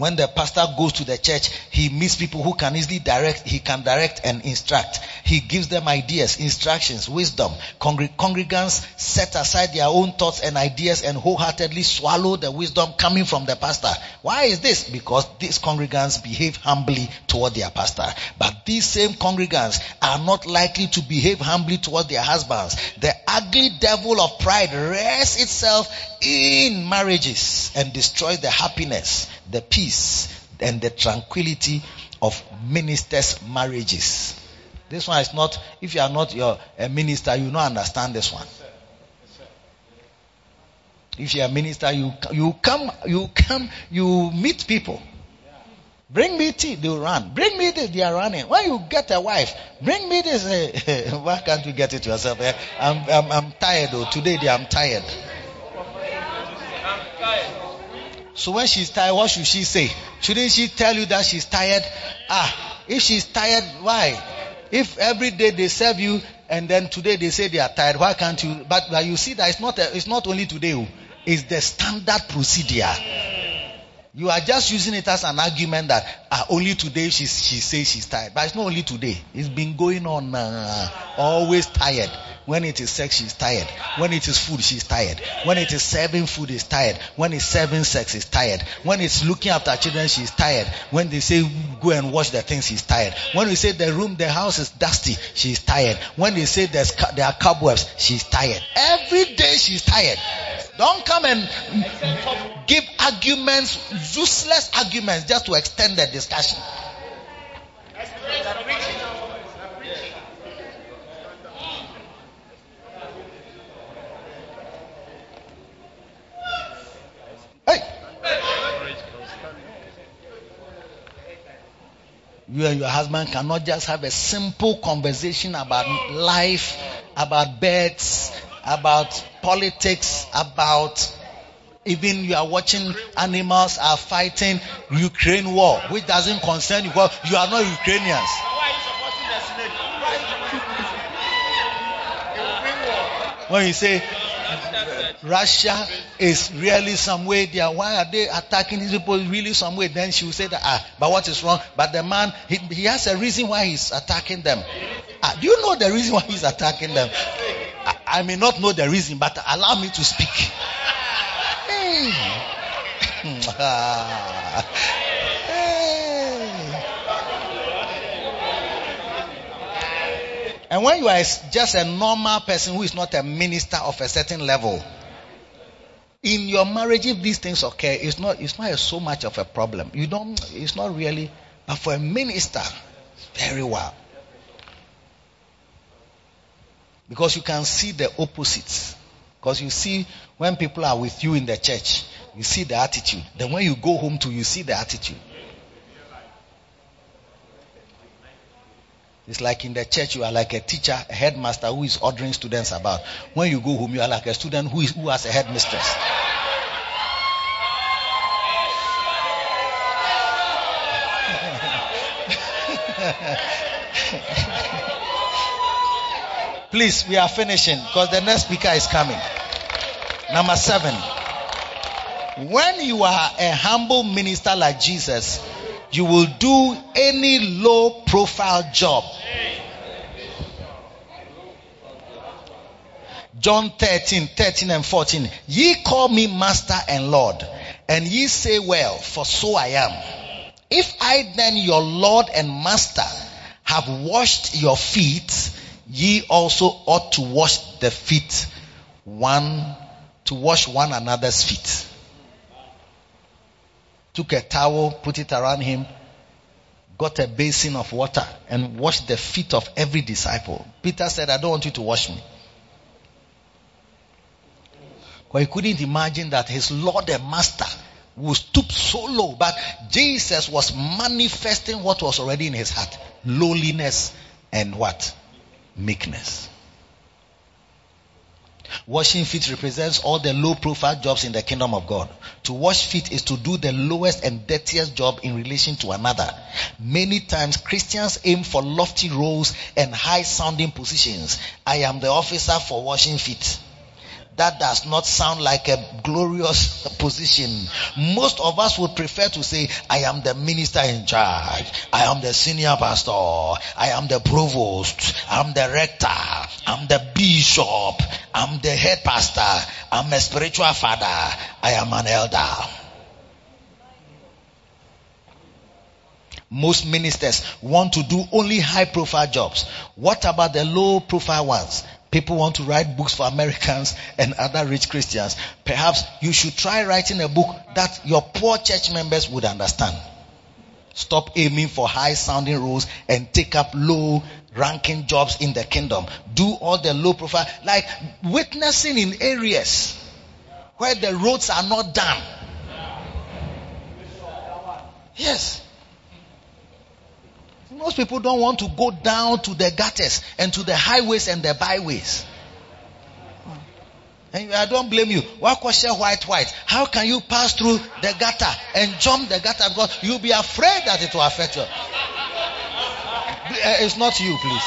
When the pastor goes to the church, he meets people who can easily direct, he can direct and instruct. He gives them ideas, instructions, wisdom. Congr- congregants set aside their own thoughts and ideas and wholeheartedly swallow the wisdom coming from the pastor. Why is this? Because these congregants behave humbly toward their pastor. But these same congregants are not likely to behave humbly toward their husbands. The ugly devil of pride rests itself in marriages and destroys the happiness the peace and the tranquility of ministers' marriages. This one is not, if you are not your, a minister, you don't understand this one. If you're a minister, you, you come, you come, you meet people. Bring me tea, they'll run. Bring me this, they are running. When you get a wife, bring me this. Uh, why can't you get it yourself? Uh, I'm, I'm, I'm tired though. Today they, I'm tired. So when she's tired, what should she say? Shouldn't she tell you that she's tired? Ah, if she's tired, why? If every day they serve you and then today they say they are tired, why can't you? But, but you see that it's not, a, it's not only today, oh. it's the standard procedure. You are just using it as an argument that ah, only today she, she says she's tired. But it's not only today. It's been going on, uh, always tired. When it is sex, she's tired. When it is food, she's tired. When it is serving food, is tired. When it's serving sex, is tired. When it's looking after children, she's tired. When they say go and wash the things, she's tired. When we say the room, the house is dusty, she's tired. When they say there's there are cobwebs, she's tired. Every day she's tired. Don't come and give arguments, useless arguments, just to extend the discussion. Hey. You and your husband cannot just have a simple conversation about life, about beds, about politics, about even you are watching animals are fighting Ukraine war, which doesn't concern you because you are not Ukrainians. When you say Russia is really some way there. Why are they attacking these people? Really some way. Then she will say that, ah, but what is wrong? But the man, he, he has a reason why he's attacking them. Ah, do you know the reason why he's attacking them? I, I may not know the reason, but allow me to speak. Hey. And when you are just a normal person who is not a minister of a certain level, in your marriage, if these things occur, it's not it's not so much of a problem. You don't it's not really but for a minister, very well. Because you can see the opposites. Because you see when people are with you in the church, you see the attitude. Then when you go home to you see the attitude. It's like in the church, you are like a teacher, a headmaster who is ordering students about. When you go home, you are like a student who, is, who has a headmistress. Please, we are finishing because the next speaker is coming. Number seven. When you are a humble minister like Jesus, you will do any low profile job. John 13, 13 and 14. Ye call me master and Lord, and ye say well, for so I am. If I then your Lord and master have washed your feet, ye also ought to wash the feet one, to wash one another's feet took a towel, put it around him, got a basin of water, and washed the feet of every disciple. Peter said, I don't want you to wash me. Because he couldn't imagine that his Lord and Master would stoop so low. But Jesus was manifesting what was already in his heart lowliness and what? Meekness. Washing feet represents all the low profile jobs in the kingdom of God. To wash feet is to do the lowest and dirtiest job in relation to another. Many times Christians aim for lofty roles and high sounding positions. I am the officer for washing feet that does not sound like a glorious position. Most of us would prefer to say, I am the minister in charge. I am the senior pastor. I am the provost. I'm the rector. I'm the bishop. I'm the head pastor. I'm a spiritual father. I am an elder. Most ministers want to do only high profile jobs. What about the low profile ones? People want to write books for Americans and other rich Christians. Perhaps you should try writing a book that your poor church members would understand. Stop aiming for high sounding roles and take up low ranking jobs in the kingdom. Do all the low profile, like witnessing in areas where the roads are not done. Yes. Most people don't want to go down to the gutters and to the highways and the byways. Hmm. And I don't blame you. Why question white white? How can you pass through the gutter and jump the gutter because you'll be afraid that it will affect you? Eh, it's not you, please.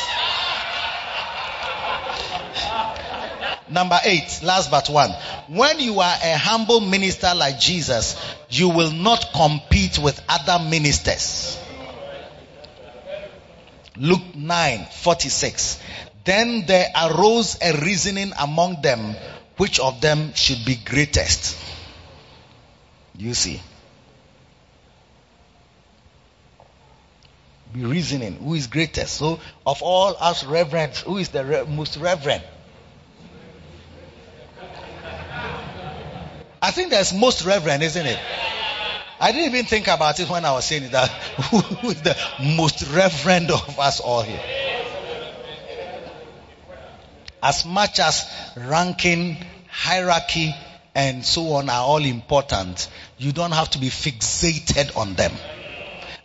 Number eight, last but one. When you are a humble minister like Jesus, you will not compete with other ministers. Luke 9 46. Then there arose a reasoning among them which of them should be greatest. You see. Be reasoning who is greatest. So, of all us reverends, who is the re- most reverend? I think there's most reverend, isn't it? I didn't even think about it when I was saying that. Who is the most reverend of us all here? As much as ranking, hierarchy, and so on are all important, you don't have to be fixated on them.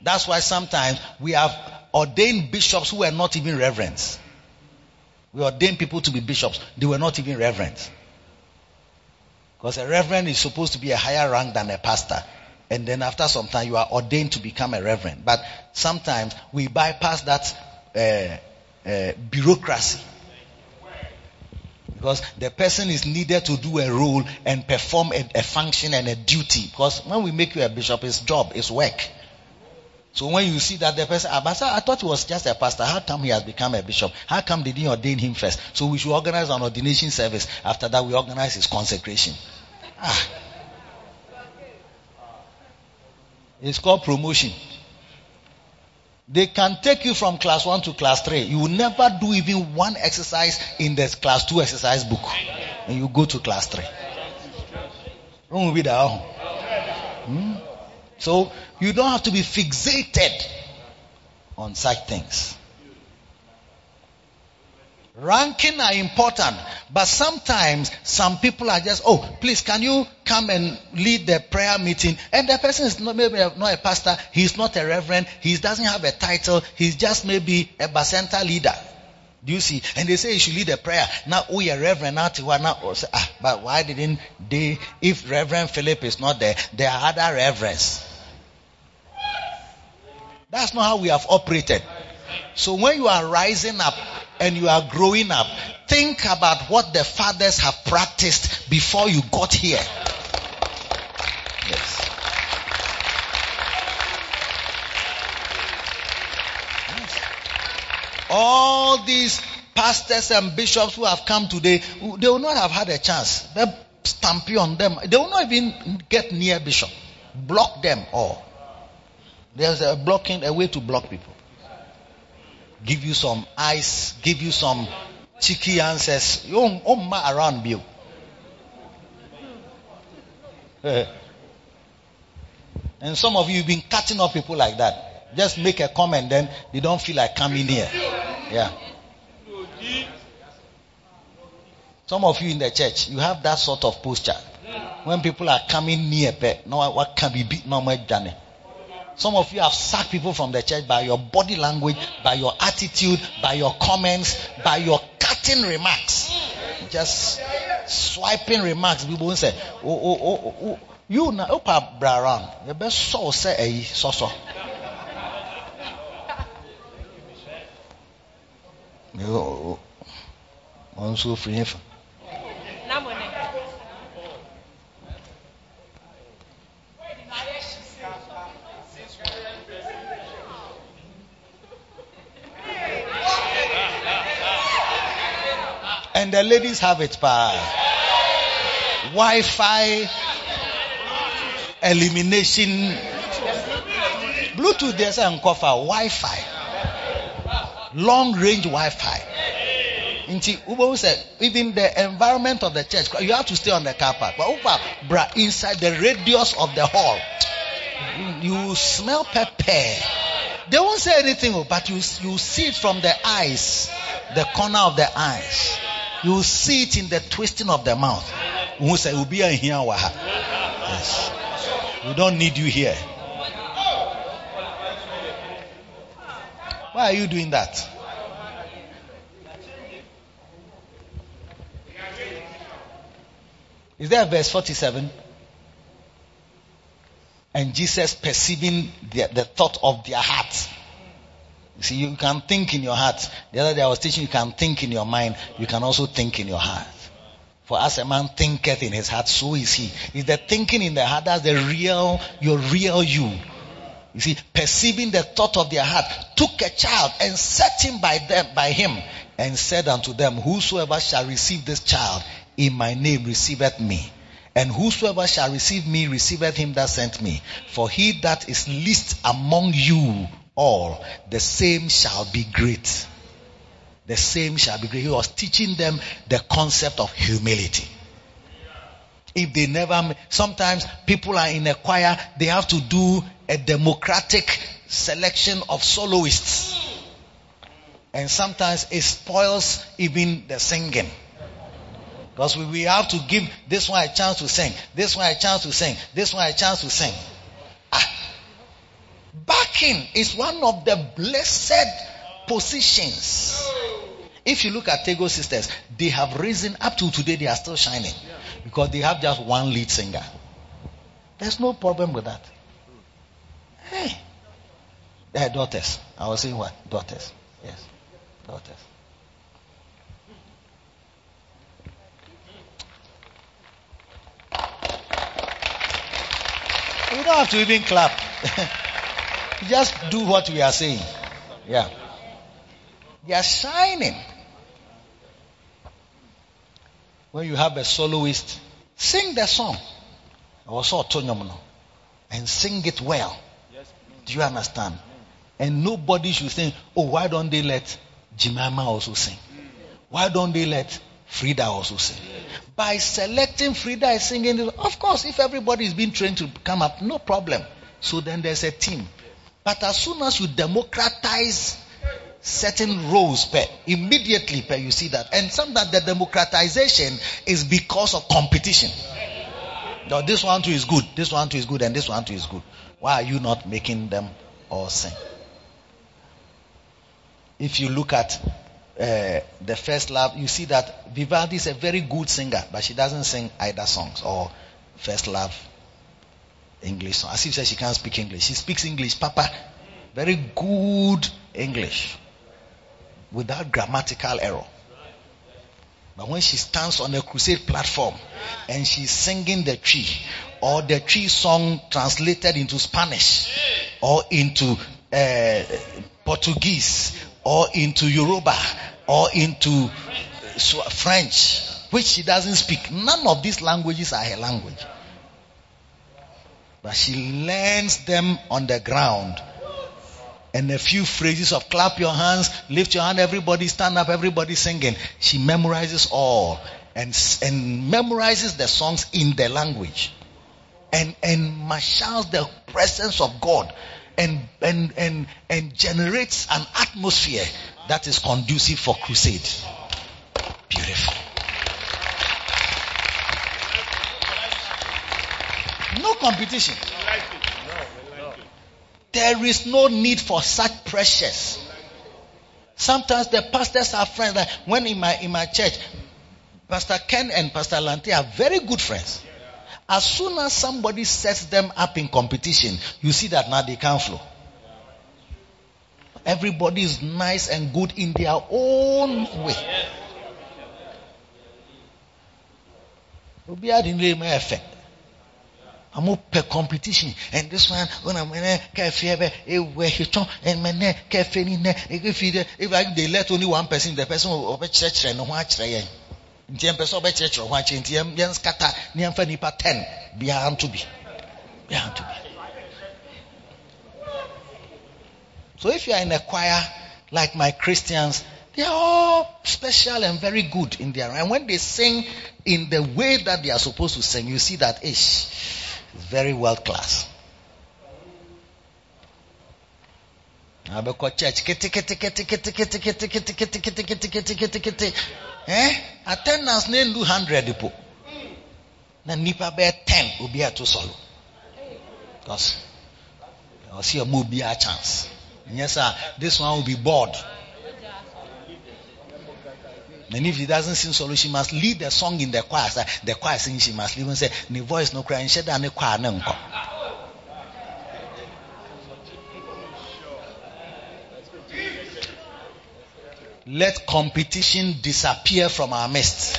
That's why sometimes we have ordained bishops who were not even reverends. We ordained people to be bishops. They were not even reverends. Because a reverend is supposed to be a higher rank than a pastor. And then after some time, you are ordained to become a reverend. But sometimes we bypass that uh, uh, bureaucracy. Because the person is needed to do a role and perform a, a function and a duty. Because when we make you a bishop, it's job, it's work. So when you see that the person, ah, I thought he was just a pastor. How come he has become a bishop? How come they didn't ordain him first? So we should organize an ordination service. After that, we organize his consecration. Ah. It's called promotion. They can take you from class one to class three. You will never do even one exercise in the class two exercise book. And you go to class three. Won't be there. Hmm? So you don't have to be fixated on such things. Ranking are important, but sometimes some people are just, oh, please, can you come and lead the prayer meeting? And the person is not, maybe not a pastor, he's not a reverend, he doesn't have a title, he's just maybe a bacenta leader. Do you see? And they say you should lead a prayer. Now, we are Reverend now, now say, ah, but why didn't they, if Reverend Philip is not there, there are other reverends. That's not how we have operated. So when you are rising up and you are growing up, think about what the fathers have practiced before you got here. Yes. All these pastors and bishops who have come today, they will not have had a chance. They stamp you on them. They will not even get near bishop. Block them all. There's a blocking, a way to block people. Give you some ice, give you some cheeky answers. You don't around you. Eh. And some of you have been cutting off people like that. Just make a comment, then they don't feel like coming here. Yeah. Some of you in the church, you have that sort of posture. When people are coming near, no, what can be no more journey. Some of you have sacked people from the church by your body language, by your attitude, by your comments, by your cutting remarks. Just swiping remarks. People will say, oh, oh, oh, oh, oh. you na opa braran. You best so say a so so. You also free. And the ladies have it by Wi-Fi elimination. Bluetooth there's a cover Wi-Fi. Long range Wi-Fi. even the environment of the church, you have to stay on the car park. But inside the radius of the hall, you smell pepper. They won't say anything, oh, but you, you see it from the eyes, the corner of the eyes. You see it in the twisting of the mouth. Yes. We don't need you here. Why are you doing that? Is there verse 47? And Jesus perceiving the, the thought of their hearts see, you can think in your heart. The other day I was teaching you can think in your mind. You can also think in your heart. For as a man thinketh in his heart, so is he. Is the thinking in the heart that's the real, your real you. You see, perceiving the thought of their heart, took a child and set him by them, by him, and said unto them, Whosoever shall receive this child in my name receiveth me. And whosoever shall receive me receiveth him that sent me. For he that is least among you all, the same shall be great. The same shall be great. He was teaching them the concept of humility. if they never, sometimes people are in a choir, they have to do a democratic selection of soloists. And sometimes it spoils even the singing. Because we, we have to give this one a chance to sing, this one a chance to sing, this one a chance to sing. Backing is one of the blessed positions. If you look at Tego sisters, they have risen up to today, they are still shining. Because they have just one lead singer. There's no problem with that. Hey. Their daughters. I was saying what? Daughters. Yes. Daughters. We don't have to even clap. Just do what we are saying. Yeah. They are shining. When you have a soloist, sing the song. Also, and sing it well. Do you understand? And nobody should say, oh, why don't they let Jemima also sing? Why don't they let Frida also sing? By selecting Frida singing, of course, if everybody is being trained to come up, no problem. So then there's a team. But as soon as you democratize certain roles, per, immediately per, you see that. And sometimes the democratization is because of competition. This one too is good, this one too is good, and this one too is good. Why are you not making them all sing? If you look at uh, the first love, you see that Vivaldi is a very good singer, but she doesn't sing either songs or first love English song. As if she can't speak English. She speaks English, Papa. Very good English. Without grammatical error. But when she stands on a crusade platform and she's singing the tree or the tree song translated into Spanish or into uh, Portuguese or into Yoruba or into French, which she doesn't speak. None of these languages are her language. But she learns them on the ground. And a few phrases of clap your hands, lift your hand, everybody stand up, everybody singing. She memorizes all and, and memorizes the songs in the language. And, and marshals the presence of God and, and, and, and generates an atmosphere that is conducive for crusade. Beautiful. No competition. There is no need for such pressures. Sometimes the pastors are friends. Like when in my in my church, Pastor Ken and Pastor Lante are very good friends. As soon as somebody sets them up in competition, you see that now they can't flow. Everybody is nice and good in their own way. Obi adịghị eme efe. Amu per competition. And this one when I una mene kefe ebe ewe hitɔ and mene kefe ni ne ekefi de if they let only one person the person ɔbɛ kyerɛkyerɛ ne ho akyerɛ yɛn nti yɛn pɛ sɛ ɔbɛ kyerɛkyerɛ ho akyerɛ nti yɛn skata ne yɛn fa nipa ten. Biara nto bi biara nto bi. So if you are in a choir like my Christians, they are all special and very good in their and when they sing in the way that they are supposed to sing, you see that eh, ish very world class. abekɔ church ketekete eh attendance na elu hundred po na nipa bɛyɛ ten obi ato sɔlo because ɔsi ɔmo obi a chance nyɛ sa this one will be bored and if he doesn't sing solo, she must lead the song in the choir. So the choir sings, she must even say, "The voice no cry." She down the choir no Let competition disappear from our midst.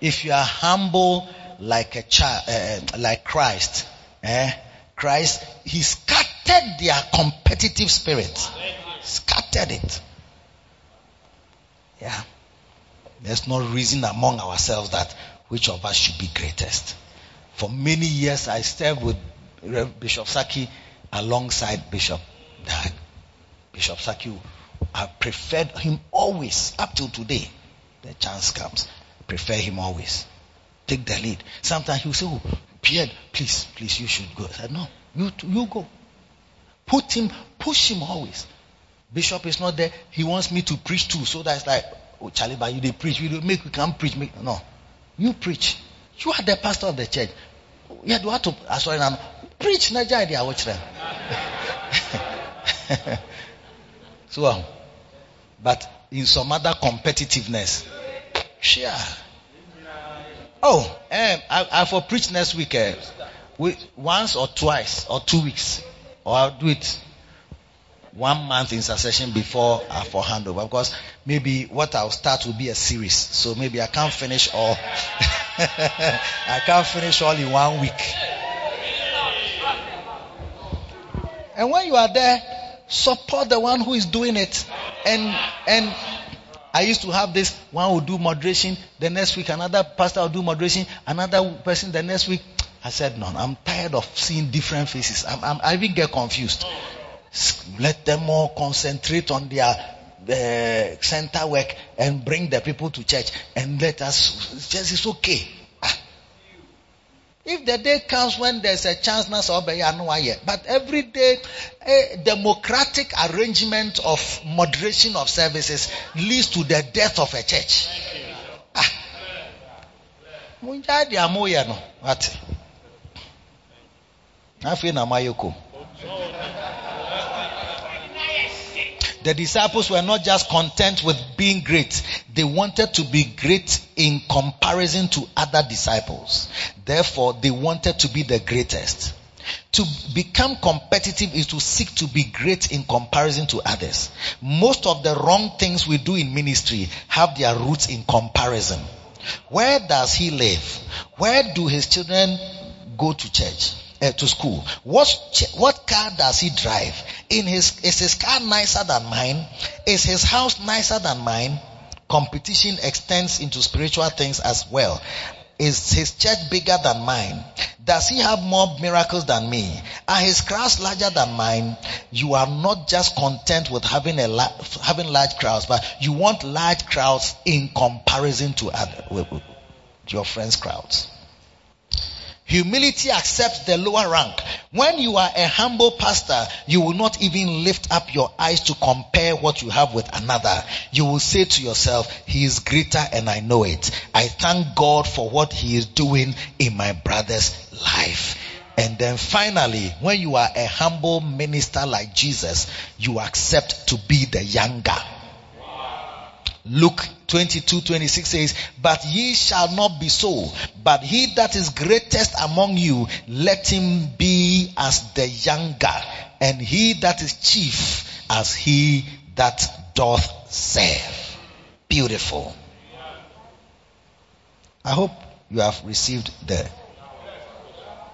If you are humble like a child, uh, like Christ, eh? Christ, He scattered their competitive spirit, scattered it. Yeah. There's no reason among ourselves that which of us should be greatest. For many years, I served with Bishop Saki alongside Bishop Dag. Bishop Saki, I preferred him always up till today. The chance comes. Prefer him always. take the lead. Sometimes he'll say, oh, Pierre, please, please, you should go. I said, no, you, you go. Put him, push him always. Bishop is not there. He wants me to preach too. So that's like, oh, Charlie, but you they preach. We don't make, we can't preach. Make, no. You preach. You are the pastor of the church. Yeah, do have to, uh, sorry, now, preach. Idea, watch them. so, um, but in some other competitiveness, sure. Oh, um, I, I for preach next week, uh, we, once or twice or two weeks, or I'll do it one month in succession before I for handover because maybe what I'll start will be a series. So maybe I can't finish all. I can't finish all in one week. And when you are there, support the one who is doing it. And and I used to have this one will do moderation, the next week another pastor will do moderation, another person the next week. I said, no, I'm tired of seeing different faces. I'm, I'm, i even get confused. Let them all concentrate on their uh, center work and bring the people to church and let us, it's just, it's okay. Ah. If the day comes when there's a chance, not so bad. but every day, a democratic arrangement of moderation of services leads to the death of a church. Ah. What? The disciples were not just content with being great they wanted to be great in comparison to other disciples therefore they wanted to be the greatest to become competitive is to seek to be great in comparison to others. Most of the wrong things we do in ministry have their roots in comparison. Where does he live? Where do his children go to church? Uh, to school. What what car does he drive? In his is his car nicer than mine? Is his house nicer than mine? Competition extends into spiritual things as well. Is his church bigger than mine? Does he have more miracles than me? Are his crowds larger than mine? You are not just content with having a la- having large crowds, but you want large crowds in comparison to other your friends' crowds. Humility accepts the lower rank. When you are a humble pastor, you will not even lift up your eyes to compare what you have with another. You will say to yourself, he is greater and I know it. I thank God for what he is doing in my brother's life. And then finally, when you are a humble minister like Jesus, you accept to be the younger. Luke 22, 26 says, But ye shall not be so, but he that is greatest among you, let him be as the younger, and he that is chief as he that doth serve. Beautiful. I hope you have received the.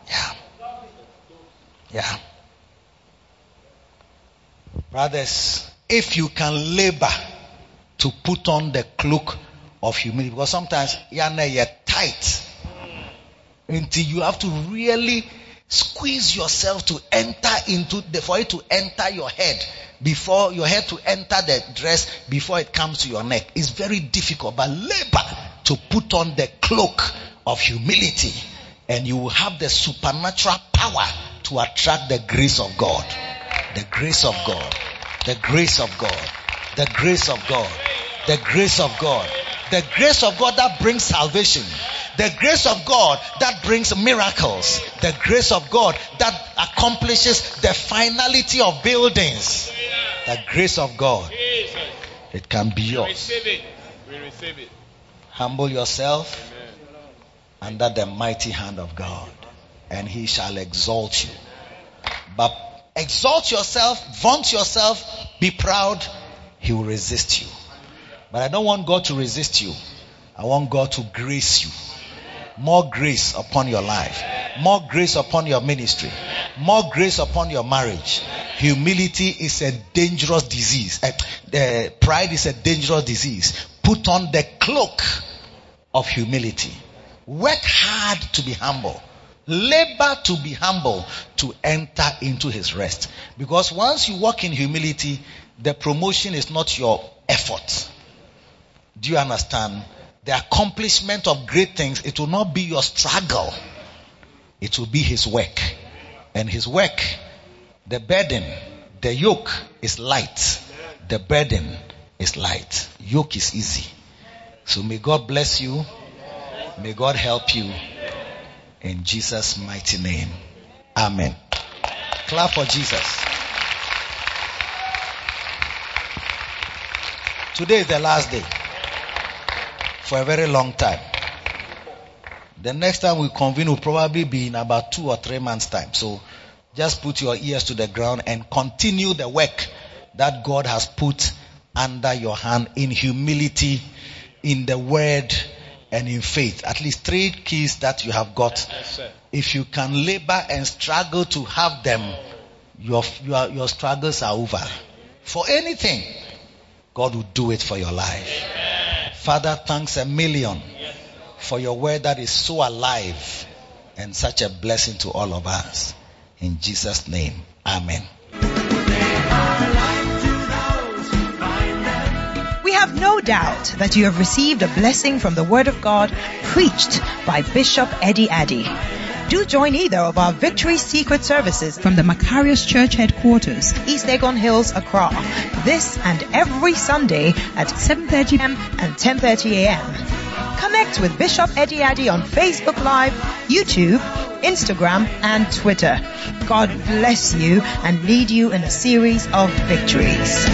Yeah. Yeah. Brothers, if you can labor to put on the cloak of humility. Because sometimes you're tight. Until you have to really squeeze yourself to enter into the for it to enter your head before your head to enter the dress before it comes to your neck it's very difficult. But labor to put on the cloak of humility and you will have the supernatural power to attract the grace of God. The grace of God. The grace of God the grace of God the grace of God. The grace of God that brings salvation. The grace of God that brings miracles. The grace of God that accomplishes the finality of buildings. The grace of God. It can be yours. Humble yourself under the mighty hand of God, and He shall exalt you. But exalt yourself, vaunt yourself, be proud, He will resist you. But I don't want God to resist you. I want God to grace you. More grace upon your life. More grace upon your ministry. More grace upon your marriage. Humility is a dangerous disease. Uh, pride is a dangerous disease. Put on the cloak of humility. Work hard to be humble. Labor to be humble to enter into his rest. Because once you walk in humility, the promotion is not your effort. Do you understand? the accomplishment of great things, it will not be your struggle. It will be His work. And His work, the burden, the yoke is light. The burden is light. Yoke is easy. So may God bless you. May God help you. In Jesus' mighty name. Amen. Clap for Jesus. Today is the last day for a very long time. The next time we convene will probably be in about two or three months' time. So just put your ears to the ground and continue the work that God has put under your hand in humility, in the word, and in faith. At least three keys that you have got. Yes. If you can labor and struggle to have them, your, your, your struggles are over. For anything, God will do it for your life. Father, thanks a million for your word that is so alive and such a blessing to all of us. In Jesus' name, Amen. We have no doubt that you have received a blessing from the Word of God preached by Bishop Eddie Addy. Do join either of our Victory Secret services from the Macarius Church headquarters, East Legon Hills, Accra, this and every Sunday at 7.30 p.m. and 10.30 a.m. Connect with Bishop Eddie Addy on Facebook Live, YouTube, Instagram, and Twitter. God bless you and lead you in a series of victories.